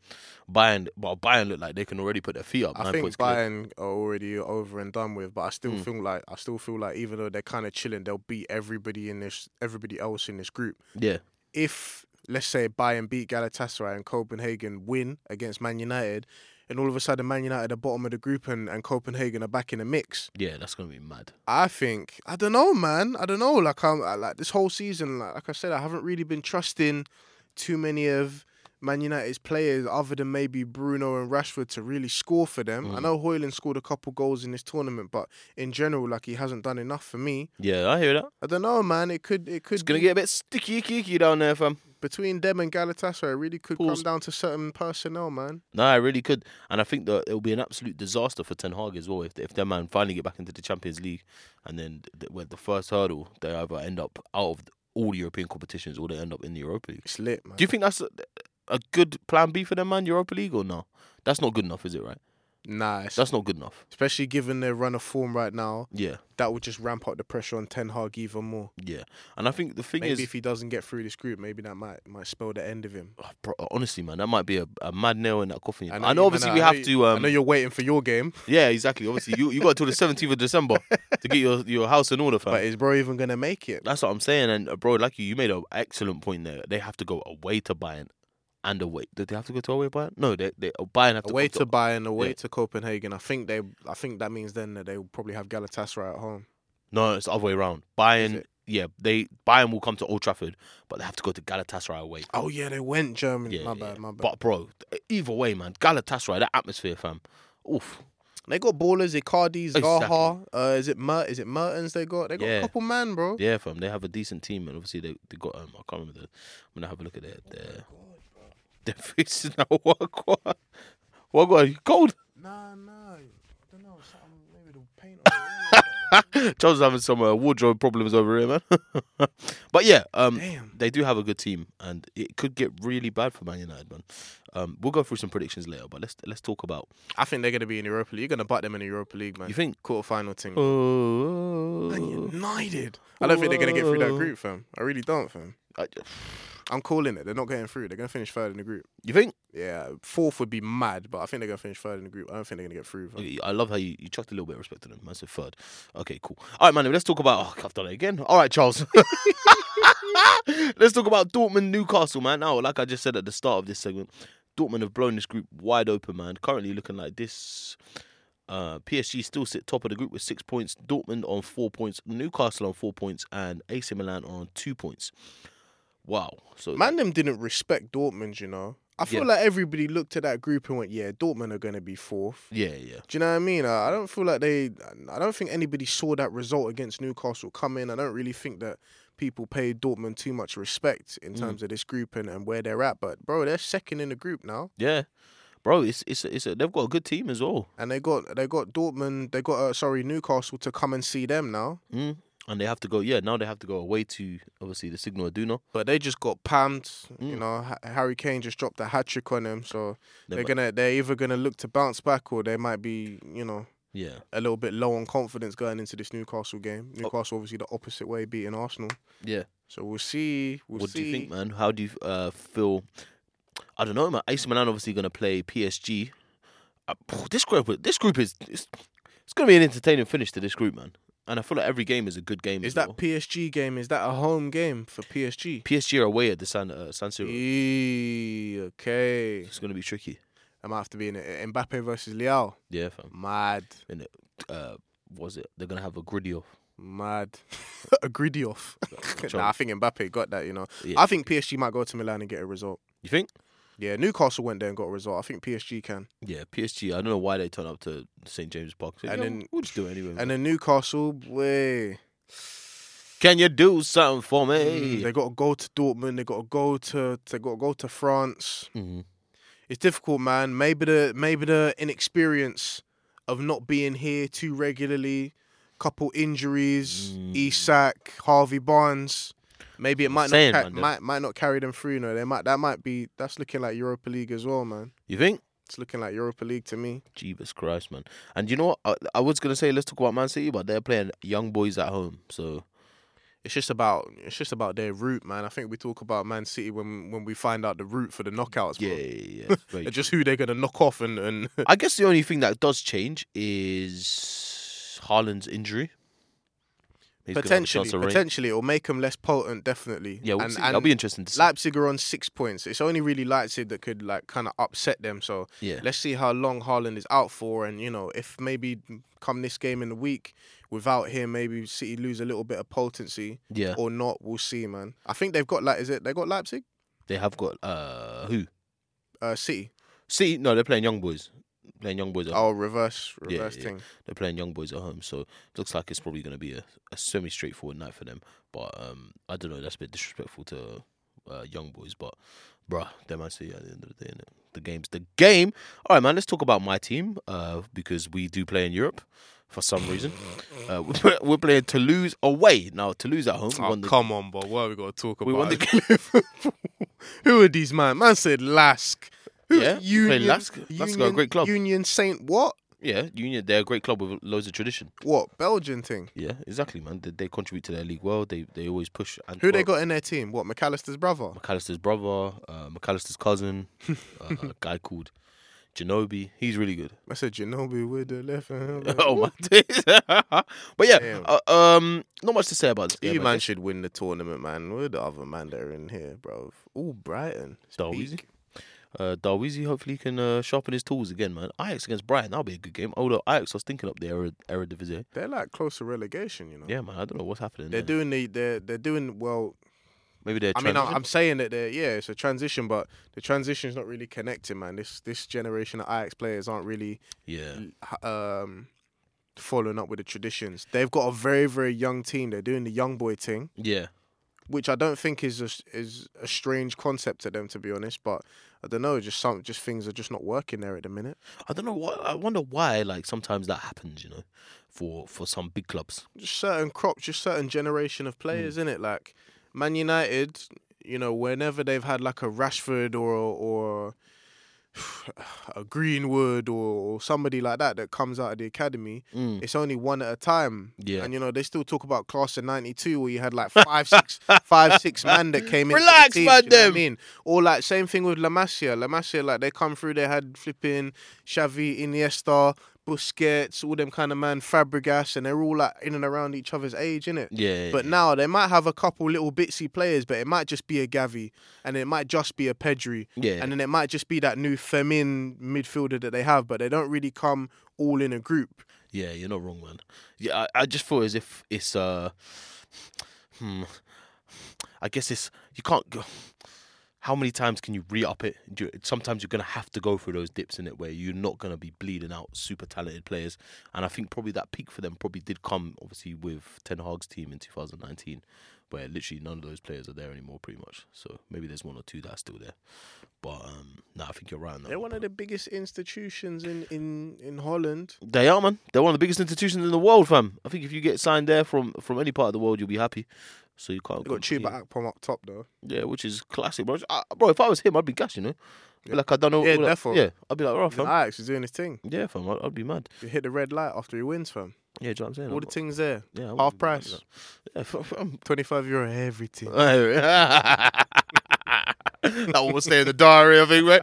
Bayern. Well, Bayern look like they can already put their feet up. I think points clear. Bayern are already over and done with, but I still Mm. feel like I still feel like even though they're kind of chilling, they'll beat everybody in this everybody else in this group. Yeah, If let's say Bayern beat Galatasaray and Copenhagen win against Man United, and all of a sudden Man United are bottom of the group and, and Copenhagen are back in the mix. yeah, that's gonna be mad. I think I don't know, man. I don't know. Like I'm I- like this whole season. Like, like I said, I haven't really been trusting too many of Man United's players, other than maybe Bruno and Rashford, to really score for them. I Mm. know Højlund scored a couple goals in this tournament, but in general, like he hasn't done enough for me. Yeah, I hear that. I don't know, man. It could it could It's gonna be- get a bit sticky, kicky down there, fam. Between them and Galatasaray. It really could Pause. come down to certain personnel, man. No, I really could, and I think that it'll be an absolute disaster for Ten Hag as well if if their man finally get back into the Champions League, and then th- with the first hurdle, they either end up out of all the European competitions or they end up in the Europa League. It's lit, man. Do you think that's a, a good plan B for them, man? Europa League or no? That's not good enough, is it? Right? Nah, That's not good enough. especially given their run of form right now, Yeah, that would just ramp up the pressure on Ten Hag even more. yeah. And I think the thing Maybe is, if he doesn't get through this group, maybe that might might spell the end of him. Oh, bro, honestly, man, that might be a, a mad nail in that coffin. I know, you- obviously, I we know have you- to. I Um, know you're waiting for your game, <laughs> yeah, exactly. Obviously, you, you got until the 17th of December to get your, your house in order, fam. but is bro even gonna make it? That's what I'm saying. And, uh, bro, like you, you made an excellent point there. They have to go away to Bayern and away. Did they have to go to away Bayern? No, they, they Bayern have to Away go to Bayern, away yeah. to Copenhagen. I think they, I think that means then that they will probably have Galatasaray at home. No, it's the other way around. Bayern, yeah, they Bayern will come to Old Trafford, but they have to go to Galatasaray away. Oh yeah, they went Germany. Yeah, my yeah. bad, my bad. But, bro, either way, man, Galatasaray, that atmosphere, fam. Oof. they got ballers. Icardi, Exactly. Zaha. Uh, is it Mer- Is it Mertens? They got. They got Yeah. a couple man, bro. Yeah, fam. They have a decent team, and obviously they they got um. I can't remember the. I'm gonna have a look at their their. Their faces now. What? What? What? What? You cold? Nah, nah. I don't know. Something maybe the paint. On the wall. Charles <laughs> is having some uh, wardrobe problems over here, man. <laughs> but yeah, um, Damn. they do have a good team, and it could get really bad for Man United, man. Um, we'll go through some predictions later, but let's let's talk about. I think they're gonna be in Europa League. You're gonna butt them in the Europa League, man. You think? quarter final thing? Oh, Man United. I don't think they're gonna get through that group, fam. I really don't, fam. I- I'm calling it. They're not getting through. They're gonna finish third in the group. you think? Yeah, fourth would be mad, but I think they're gonna finish third in the group. I don't think they're gonna get through. I love how you, you chucked a little bit of respect to them. I said third. Okay, cool. All right, man. Let's talk about. Oh, I've done it again. All right, Charles. <laughs> let's talk about Dortmund, Newcastle, man. Now, like I just said at the start of this segment, Dortmund have blown this group wide open, man. Currently looking like this. Uh, PSG still sit top of the group with six points. Dortmund on four points. Newcastle on four points, and AC Milan on two points. Wow. So Man, them didn't respect Dortmund. You know, I feel Yeah. like everybody looked at that group and went, "Yeah, Dortmund are gonna be fourth. yeah, yeah. Do you know what I mean? I I don't feel like they. I don't think anybody saw that result against Newcastle come in. I don't really think that people pay Dortmund too much respect in Mm. terms of this group and, and where they're at. But bro, they're second in the group now, Yeah, bro, it's it's it's a, they've got a good team as well, and they got they got Dortmund. They got uh, sorry Newcastle to come and see them now. mm. And they have to go. Yeah, now they have to go away to obviously the Signal Iduna. But they just got pammed. You Mm. know, Harry Kane just dropped a hat trick on them, so They they're gonna they're either gonna look to bounce back or they might be you know Yeah, a little bit low on confidence going into this Newcastle game. Oh. Newcastle obviously the opposite way, beating Arsenal. yeah. So we'll see. We'll what see. do you think, man? How do you uh, feel? I don't know, man. AC Milan obviously going to play PSG. Uh, this group, this group is it's, it's going to be an entertaining finish to this group, man. And I feel like every game is a good game. Is that well. PSG game? Is that a home game for PSG? PSG are away at the San uh, San Siro? Eee, okay. It's going to be tricky. I might have to be in it. Mbappe versus Leão. Yeah, fam. Mad. Uh, was it? They're going to have a gritty off. Mad. <laughs> a gritty off. <laughs> Nah, I think Mbappe got that, you know. Yeah. I think PSG might go to Milan and get a result. You think? Yeah, Newcastle went there and got a result. I think PSG can. Yeah, PSG. I don't know why they turn up to St James Park. So, And yeah, then- we'll just do it anyway. man. And then Newcastle, way. Can you do something for me? Mm, they got to go to Dortmund. They got to go to. They got to go to France. hmm It's difficult, man. Maybe the maybe the inexperience of not being here too regularly, couple injuries, Mm. Isak, Harvey Barnes. Maybe it might Saying, not ca- man, might might not carry them through. You know, they might that might be that's looking like Europa League as well, man. You think? It's looking like Europa League to me. Jesus Christ, man. And you know what? I, I was gonna say let's talk about Man City, but they're playing young boys at home. So It's just about it's just about their route, man. I think we talk about Man City when when we find out the route for the knockouts. yeah, yeah, yeah. <laughs> Very just who they're gonna knock off and and I guess the only thing that does change is Haaland's injury. He's gonna have a potentially chance to reign. potentially it'll make them less potent. Definitely. Yeah, we'll and, see. and That'll be interesting to see. Leipzig are on six points. It's only really Leipzig that could like kind of upset them. So yeah, let's see how long Haaland is out for, and you know if maybe come this game in the week without him, maybe City lose a little bit of potency yeah. or not. We'll see, man. I think they've got like is it they got Leipzig, They have got uh who? uh, City. See, no, they're playing young boys. Playing young boys at home. Oh, reverse reverse yeah. thing. They're playing young boys at home, so it looks like it's probably going to be a, a semi straightforward night for them. But um, I don't know. That's a bit disrespectful to uh, young boys, but bruh, they might see at the end of the day. Innit? The game's the game. All right, man. Let's talk about my team uh, because we do play in Europe for some reason. <laughs> Uh, we're- playing Toulouse away now. Toulouse at home. Oh, won the- come on, bro. What are we got to talk about? We won the <laughs> Who are these man? Man said Lask. Who- Yeah, we played Union, Lask. Lask are a great club. Union Saint what? yeah, Union. They're a great club with loads of tradition. What Belgian thing? Yeah, exactly, man. They, they contribute to their league well. They they always push. And Who they got in their team? What Mac Allister's brother? Mac Allister's brother, uh, Mac Allister's cousin, <laughs> uh, a guy called Genobi. He's really good. I said Genobi with the left hand. <laughs> oh my days! <laughs> but yeah, uh, um, not much to say about this game. You man should win the tournament, man. We're the other man that are in here, bro. Ooh, Brighton. Speak. Uh, Darweezy hopefully can uh, sharpen his tools again, man. Ajax against Brighton, that'll be a good game. Although Ajax was thinking up the Era, Eredivisie. They're like close to relegation, you know. Yeah, man. I don't know what's happening. They're there. doing the they're they're doing well. Maybe they're. I mean, I'm, saying that they're yeah, it's a transition, but the transition's not really connecting, man. This this generation of Ajax players aren't really yeah, um following up with the traditions. They've got a very very young team. They're doing the young boy thing, yeah. which I don't think is a, is a strange concept to them to be honest. But I don't know, just some just things are just not working there at the minute. I don't know what. I wonder why. Like sometimes that happens. You know, for for some big clubs. Just certain crops, just certain generation of players hmm. in it. Like Man United, you know, whenever they've had like a Rashford or or <sighs> a Greenwood or, somebody like that that comes out of the academy, Mm. it's only one at a time. Yeah. And you know, they still talk about class of '92 where you had like five, six, <laughs> five, six man that came in. Relax, team, man, do you know what them. I mean, or like same thing with La Masia. La Masia, like they come through, they had flipping Xavi, Iniesta, Busquets, all them kind of man, Fabregas, and they're all like in and around each other's age, innit? Yeah. But now they might have a couple little bitsy players, but it might just be a Gavi, and it might just be a Pedri, Yeah. and then it might just be that new Fermin midfielder that they have, but they don't really come all in a group. Yeah, you're not wrong, man. Yeah, I, I just feel as if it's uh, hmm, I guess it's you can't go. How many times can you re up it? Sometimes you're gonna have to go through those dips in it where you're not gonna be bleeding out super talented players, and I think probably that peak for them probably did come obviously with Ten Hag's team in 2019, where literally none of those players are there anymore, pretty much. So maybe there's one or two that are still there, but um, no, I think you're right. On They're one, one of the biggest institutions in in in Holland. They are, man. They're one of the biggest institutions in the world, fam. I think if you get signed there from from any part of the world, you'll be happy. So you can't. They got. Chuba Akpom up top though. Yeah, which is classic, bro. I, bro, if I was him, I'd be gassed, you know. Be like, I don't know. Yeah, like. Yeah, I'd be like, right, fam. Ajax is doing his thing. Yeah, fam. I'd, I'd be mad. You hit the red light after he wins, fam. Yeah, do you know what I'm saying? All the things there, yeah, I half price, Yeah, <laughs> fam. fam. twenty five euro everything. <laughs> that one will stay in the diary, I think, right?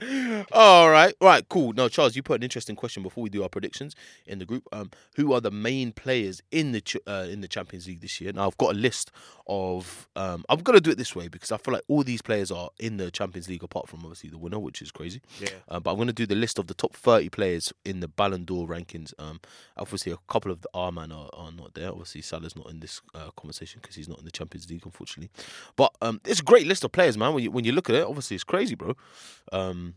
All right, right, cool. Now, Charles, you put an interesting question before we do our predictions in the group. Um, who are the main players in the ch- uh, in the Champions League this year? Now, I've got a list of. Um, I'm gonna do it this way because I feel like all these players are in the Champions League, apart from obviously the winner, which is crazy. Yeah. Uh, but I'm going to do the list of the top 30 players in the Ballon d'Or rankings. Um, obviously, a couple of the R man are, are not there. Obviously, Salah's not in this uh, conversation because he's not in the Champions League, unfortunately. But um, it's a great list of players, man. When you when you look at it, obviously it's crazy, bro. Um,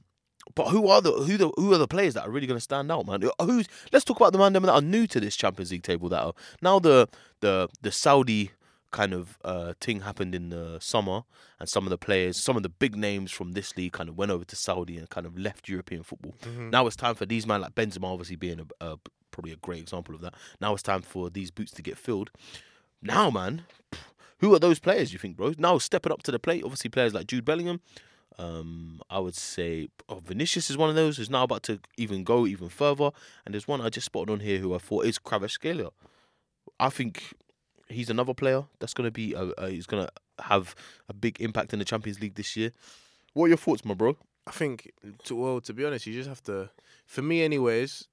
but who are the who the who are the players that are really going to stand out, man? Who's let's talk about the man that are new to this Champions League table. That are now the the the Saudi kind of uh, thing happened in the summer, and some of the players, some of the big names from this league, kind of went over to Saudi and kind of left European football. Now it's time for these men like Benzema, obviously being a, a probably a great example of that. Now it's time for these boots to get filled. Now, man, who are those players? You think, bro? Now stepping up to the plate, obviously players like Jude Bellingham. Um, I would say oh, Vinicius is one of those who's now about to even go even further. And there's one I just spotted on here who I thought is Kvaratskhelia. I think he's another player that's going to be a, a, he's going to have a big impact in the Champions League this year. What are your thoughts, my bro? I think, to, well, to be honest, you just have to. For me, anyways,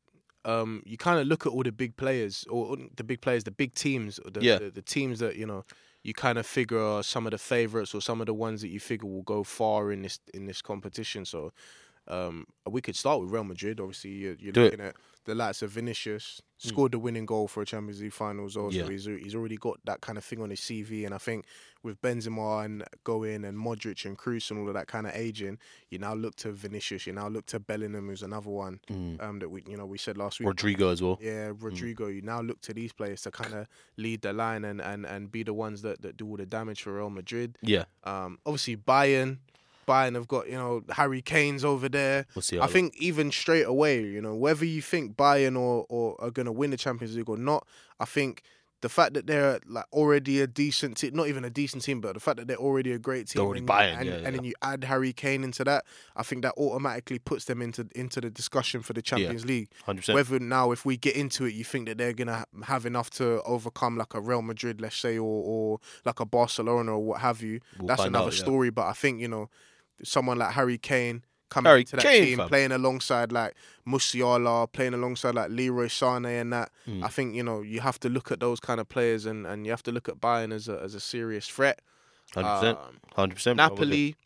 um, you kind of look at all the big players, or the big players, the big teams, or the, Yeah. the, the teams that you know, you kind of figure uh, some of the favorites or some of the ones that you figure will go far in this in this competition. So, um, we could start with Real Madrid. Obviously, you're, you're Do it. looking at the likes of Vinicius, scored the winning goal for a Champions League finals. Also, Yeah. he's he's already got that kind of thing on his CV, and I think with Benzema and going and Modric and Kroos and all of that kind of aging, you now look to Vinicius. You now look to Bellingham, who's another one um, that we you know we said last week. Rodrygo as well. Yeah, Rodrygo. You now look to these players to kind of lead the line and, and, and be the ones that, that do all the damage for Real Madrid. Yeah, Um, obviously Bayern, Bayern have got you know Harry Kane's over there. we'll. I think even straight away, you know, whether you think Bayern or, or are going to win the Champions League or not, I think the fact that they're like already a decent team, not even a decent team, but the fact that they're already a great team, and, Bayern, and, yeah, and yeah. then you add Harry Kane into that, I think that automatically puts them into into the discussion for the Champions League. hundred percent. Whether now, if we get into it, you think that they're gonna have enough to overcome like a Real Madrid, let's say, or, or like a Barcelona or what have you. We'll That's another out, yeah. story. But I think you know, someone like Harry Kane coming Harry into that Kane, team, fam. playing alongside like Musiala, playing alongside like Leroy Sané and that. Mm. I think you know you have to look at those kind of players, and, and you have to look at Bayern as a as a serious threat. Hundred percent. Um, Hundred percent. Napoli,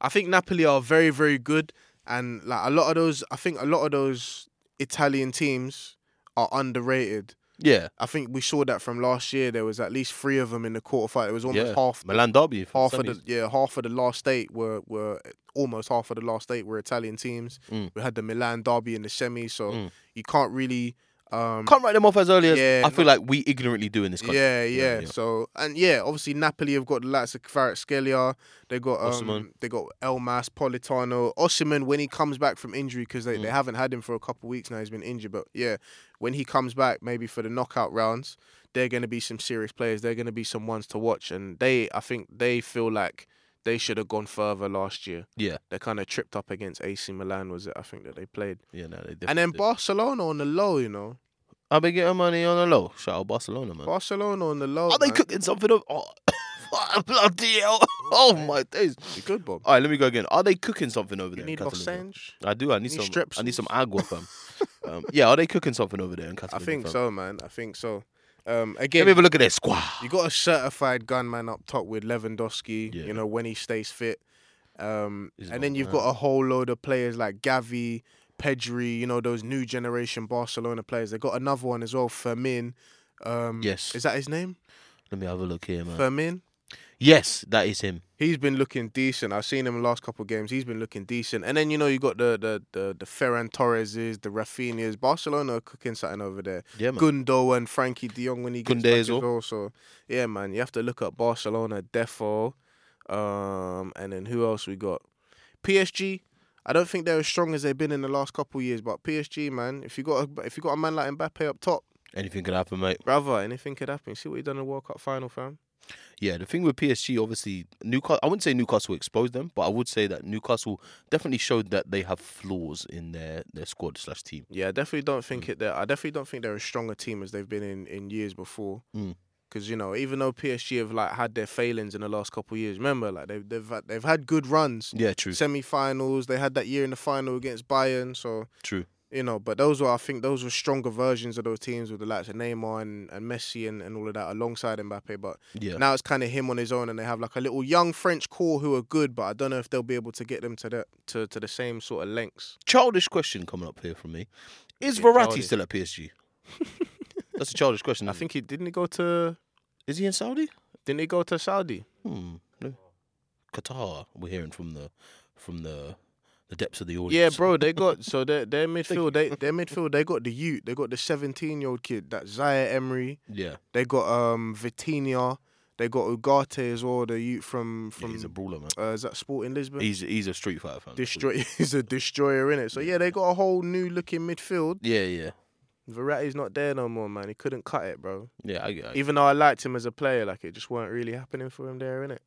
I think Napoli are very, very good, and like a lot of those, I think a lot of those Italian teams are underrated. Yeah, I think we saw that from last year. There was at least three of them in the quarterfinal. It was almost yeah. half, Milan Derby. half of the yeah, half of the last eight were were almost half of the last eight were Italian teams. Mm. We had the Milan derby in the semi, so Mm. you can't really Um, Can't write them off as early as Yeah, I feel like we ignorantly do in this country. yeah, Yeah, yeah, yeah. So and yeah, obviously Napoli have got the likes of Kvaratskhelia. They got um, Osimhen. they got Elmas, Politano, Osimhen when he comes back from injury because they, they Mm. haven't had him for a couple of weeks now. He's been injured, but yeah, when he comes back, maybe for the knockout rounds, they're going to be some serious players. They're going to be some ones to watch, and they, I think, they feel like they should have gone further last year. Yeah, They kind of tripped up against AC Milan, was it? I think that they played, yeah, no, they did. and then did. Barcelona on the low, you know, I've been getting money on the low. Shout out Barcelona, man. Barcelona on the low. Are they cooking something up? Oh, <laughs> bloody hell! <laughs> Oh my days! You good, Bob? All right, let me go again. Are they cooking something over You there? need in Catalonia? I do. I need need some. strips. I need some agua, fam. <laughs> um, yeah, are they cooking something over there in I think fam? so, man. I think so. Um, Let again, me have a look at their squad. you got a certified gunman up top with Lewandowski. Yeah. You know when he stays fit. Um, and then you've bad. got a whole load of players like Gavi, Pedri. You know those new generation Barcelona players. They got another one as well, Fermin. Um, Yes. is that his name? Let me have a look here, man. Fermin. Yes, that is him. He's been looking decent. I've seen him in the last couple of games. He's been looking decent. And then you know you got the the the, the Ferran Torreses, the Rafinhas. Barcelona are cooking something over there. Yeah, man. Gundo and Frenkie De Jong when he gets back as well. So yeah, man, you have to look at Barcelona, Defo, um, and then who else we got? PSG. I don't think they're as strong as they've been in the last couple of years, but PSG, man, if you got a, if you got a man like Mbappe up top, Anything could happen, mate. brother, anything could happen. See what he done in the World Cup final, fam. Yeah, the thing with PSG, obviously, Newcastle. I wouldn't say Newcastle exposed them, but I would say that Newcastle definitely showed that they have flaws in their their squad slash team. Yeah, I definitely don't think it. There, I definitely don't think they're as strong a team as they've been in, in years before. Mm. Because you know, even though PSG have like had their failings in the last couple of years, remember, like they've they've had, they've had good runs, Yeah, true, semi-finals. They had that year in the final against Bayern. So true. You know, but those were I think those were stronger versions of those teams with the likes of Neymar and, and Messi and, and all of that alongside Mbappe. But Yeah, now it's kind of him on his own, and they have like a little young French core who are good, but I don't know if they'll be able to get them to the to, to the same sort of lengths. childish question coming up here from me: Is Yeah, Verratti childish. still at PSG? <laughs> That's a childish question. I think he didn't he go to Is he in Saudi? didn't he go to Saudi? Hmm. No. Qatar. We're hearing from the from the the depths of the audience. Yeah, bro, they got <laughs> so their their midfield, they <laughs> their midfield, they got the youth, they got the seventeen year old kid, that Zaire Emery. Yeah, They got um Vitinha, they got Ugarte as well, the youth from from. yeah, he's a brawler, man. uh, is that Sporting Lisbon? He's he's a street fighter fan. Destroy, <laughs> he's a destroyer in it. So yeah, they got a whole new looking midfield. Yeah, yeah, Verratti's not there no more, man. He couldn't cut it, bro. yeah. I, I, Even though I liked him as a player, like it just weren't really happening for him there, innit?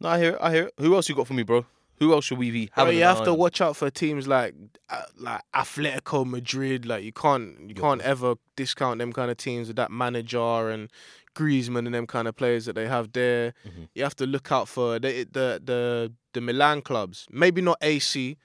no, I hear it. I hear it. Who else you got for me, bro? Who else should we be Bro, having? you have eye to watch out for teams like uh, like Atletico Madrid. Like you can't you Yeah. can't ever discount them kind of teams with that manager and Griezmann and them kind of players that they have there. Mhm. You have to look out for the the the, the Milan clubs. Maybe not AC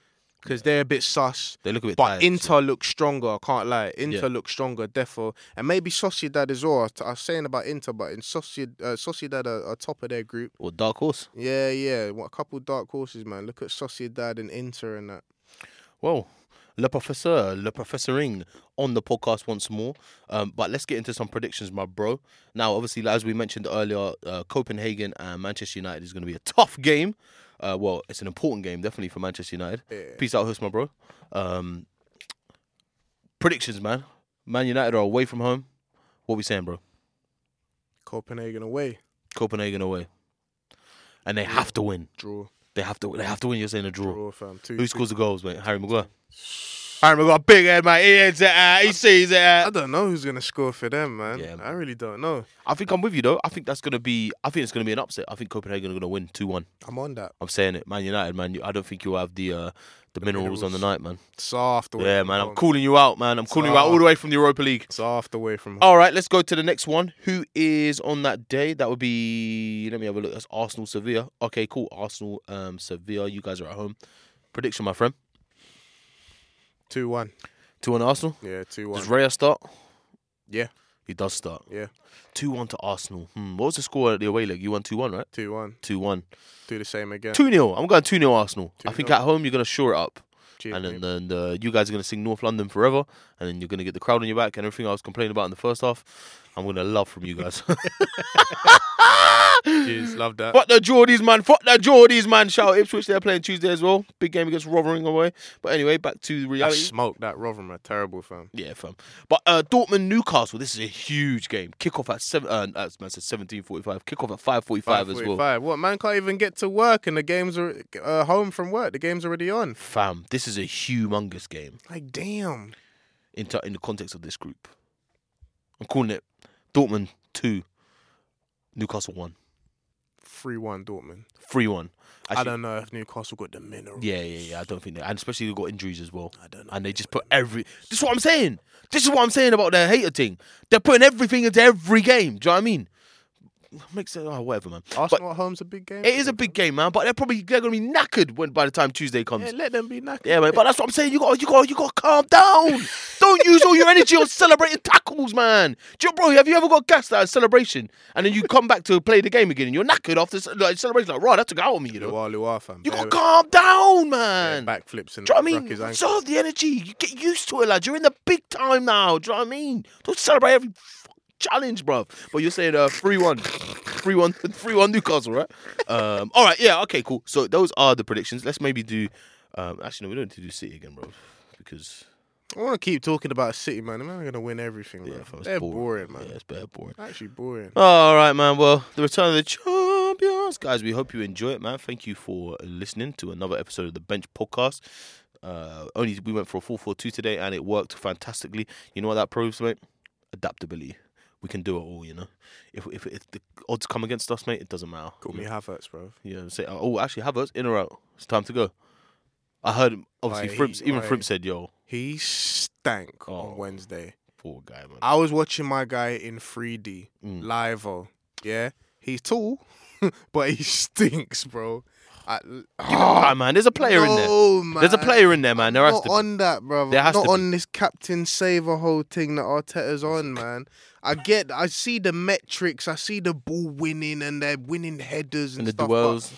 because they're a bit sus. They look a bit But tired. Inter looks stronger. I can't lie. Inter Yeah. looks stronger, defo, and maybe Sociedad as well. I was- I was saying about Inter, but in Sociedad, uh, Sociedad are, are top of their group. or dark horse. Yeah, yeah. What a couple dark horses, man. Look at Sociedad and Inter and that. Well, Le Professeur, Le Professoring on the podcast once more. Um, but let's get into some predictions, my bro. Now, obviously, as we mentioned earlier, uh, Copenhagen and Manchester United is going to be a tough game. Uh, well, it's an important game, definitely for Manchester United. Yeah. Peace out, host, my bro. Um, predictions, man. Man United are away from home. What we saying, bro? Copenhagen away. Copenhagen away, and they have to win. Draw. They have to. They have to win. You're saying a draw. Draw, fam. Two, Who scores the goals, mate? Harry Maguire. Harry Maguire, big head, mate. He heads it out. He sees it I don't know who's gonna score for them, man. Yeah, man. I really don't know. I think I'm with you though. I think that's gonna be. I think it's gonna be an upset. I think Copenhagen are gonna win two one. I'm on that. I'm saying it, Man United, man. you- I don't think you'll have the uh, the, minerals, on the night, man. Soft away. Yeah, man. I'm calling you out, man. I'm calling you out all the way from the Europa League. Soft away from home. All right, let's go to the next one. Who is on that day? That would be. Let me have a look. That's Arsenal Sevilla. Okay, cool. Arsenal um, Sevilla. You guys are at home. Prediction, my friend. Two one. Two one Arsenal. Yeah, two one. Does Raya start? Yeah. He does start. Yeah, Two one to Arsenal. Hmm. What was the score at the away leg? You won two one, right? two one. Two one. Do the same again. Two 0 I'm going two 0 Arsenal. I think at home you're gonna shore it up, and then, then the, you guys are gonna sing North London forever, and then you're gonna get the crowd on your back and everything I was complaining about in the first half. I'm gonna love from you guys. <laughs> Jeez, love that. Fuck the Geordies, man. Fuck the Geordies, man. Shout out Ipswich. They're playing Tuesday as well. Big game against Rotherham away. But anyway, back to I reality. smoked that Rotherham, a terrible fam. Yeah, fam. But uh, Dortmund Newcastle. This is a huge game. Kick off at seven. Uh, uh, man said seventeen forty-five. Kick off at five forty-five as well. 5:45. What man can't even get to work and the games are uh, home from work. The game's already on. Fam, this is a humongous game Like damn. in t- in the context of this group. I'm calling it Dortmund two, Newcastle one, Three one Dortmund. three one. I don't know if Newcastle got the mineral. Yeah, yeah, yeah. I don't think they, and especially they got injuries as well. I don't know. And they just put every. This is what I'm saying. This is what I'm saying about their hater thing. They're putting everything into every game. Do you know what I mean? Makes it Oh, whatever, man. Arsenal at home's a big game. It is a big game, man. But they're probably they're gonna be knackered when by the time Tuesday comes. Yeah, let them be knackered. Yeah, man. But that's what I'm saying. You got, you got, you got to calm down. <laughs> Don't use all your energy on celebrating tackles, man. Do you, bro? Have you ever got gassed at a celebration and then you come back to play the game again and you're knackered after like celebration? Like, right, that took out of me, you know. Fam. You got to calm down, man. backflips and Do you know what I mean? Conserve the energy. You get used to it, lad. You're in the big time now. Do you know what I mean? Don't celebrate every challenge, bro. But you're saying uh, 3 1. 3 1 <laughs> 3 1 Newcastle, right? Um, all right, yeah, okay, cool. So those are the predictions. Let's maybe do. Um, actually, no, we don't need to do City again, bro. Because I want to keep talking about City, man. They're going to win everything, yeah, man. fam, They're boring, man. Yeah, it's better boring. Actually boring. All right, man. Well, the return of the champions, guys. We hope you enjoy it, man. Thank you for listening to another episode of the Bench Podcast. Uh, only we went for a four four two today, and it worked fantastically. You know what that proves, mate? Adaptability. We can do it all, you know. If if, if the odds come against us, mate, it doesn't matter. Call me Havertz, bro. Yeah, say, oh, actually, Havertz in or out. It's time to go. I heard obviously Right, Frimps, even right. Frimps said, "Yo, He stank Oh. on Wednesday. poor guy, man." I was watching my guy in 3D, Mm. live. Oh, yeah. He's tall, <laughs> but he stinks, bro. I, Ah, man, there's a player in there. no, Man. There's a player in there, man. There has not to be. on that, bro. There has not to be. on this captain saver whole thing that Arteta's on, man. I get, I see the metrics, I see the ball winning and they're winning headers and, and the stuff. duels.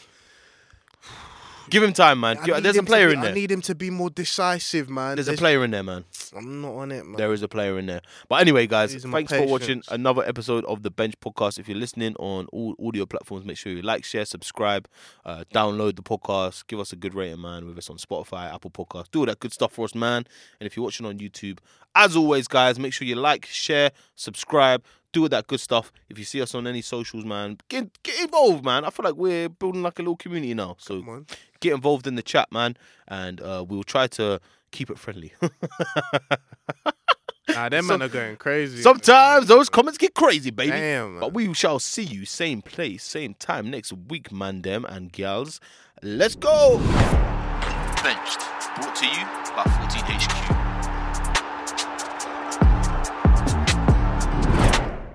Give him time, man. I There's a player be- in there. I need him to be more decisive, man. There's a player in there, man. I'm not on it, man. There is a player in there. But anyway, guys, thanks for watching another episode of the Bench Podcast. If you're listening on all audio platforms, make sure you like, share, subscribe, uh, download the podcast, give us a good rating, man. With us on Spotify, Apple Podcast, do all that good stuff for us, man. And if you're watching on YouTube, as always, guys, make sure you like, share, subscribe. Do all that good stuff. If you see us on any socials, man, get get involved, man. I feel like we're building like a little community now. So get involved in the chat, man, and uh, we'll try to keep it friendly. <laughs> Nah, them So- man are going crazy. Sometimes those comments get crazy, baby. Damn, man. But we shall see you same place, same time next week, man, them and gals. Let's go. Benched. Brought to you by 14HQ.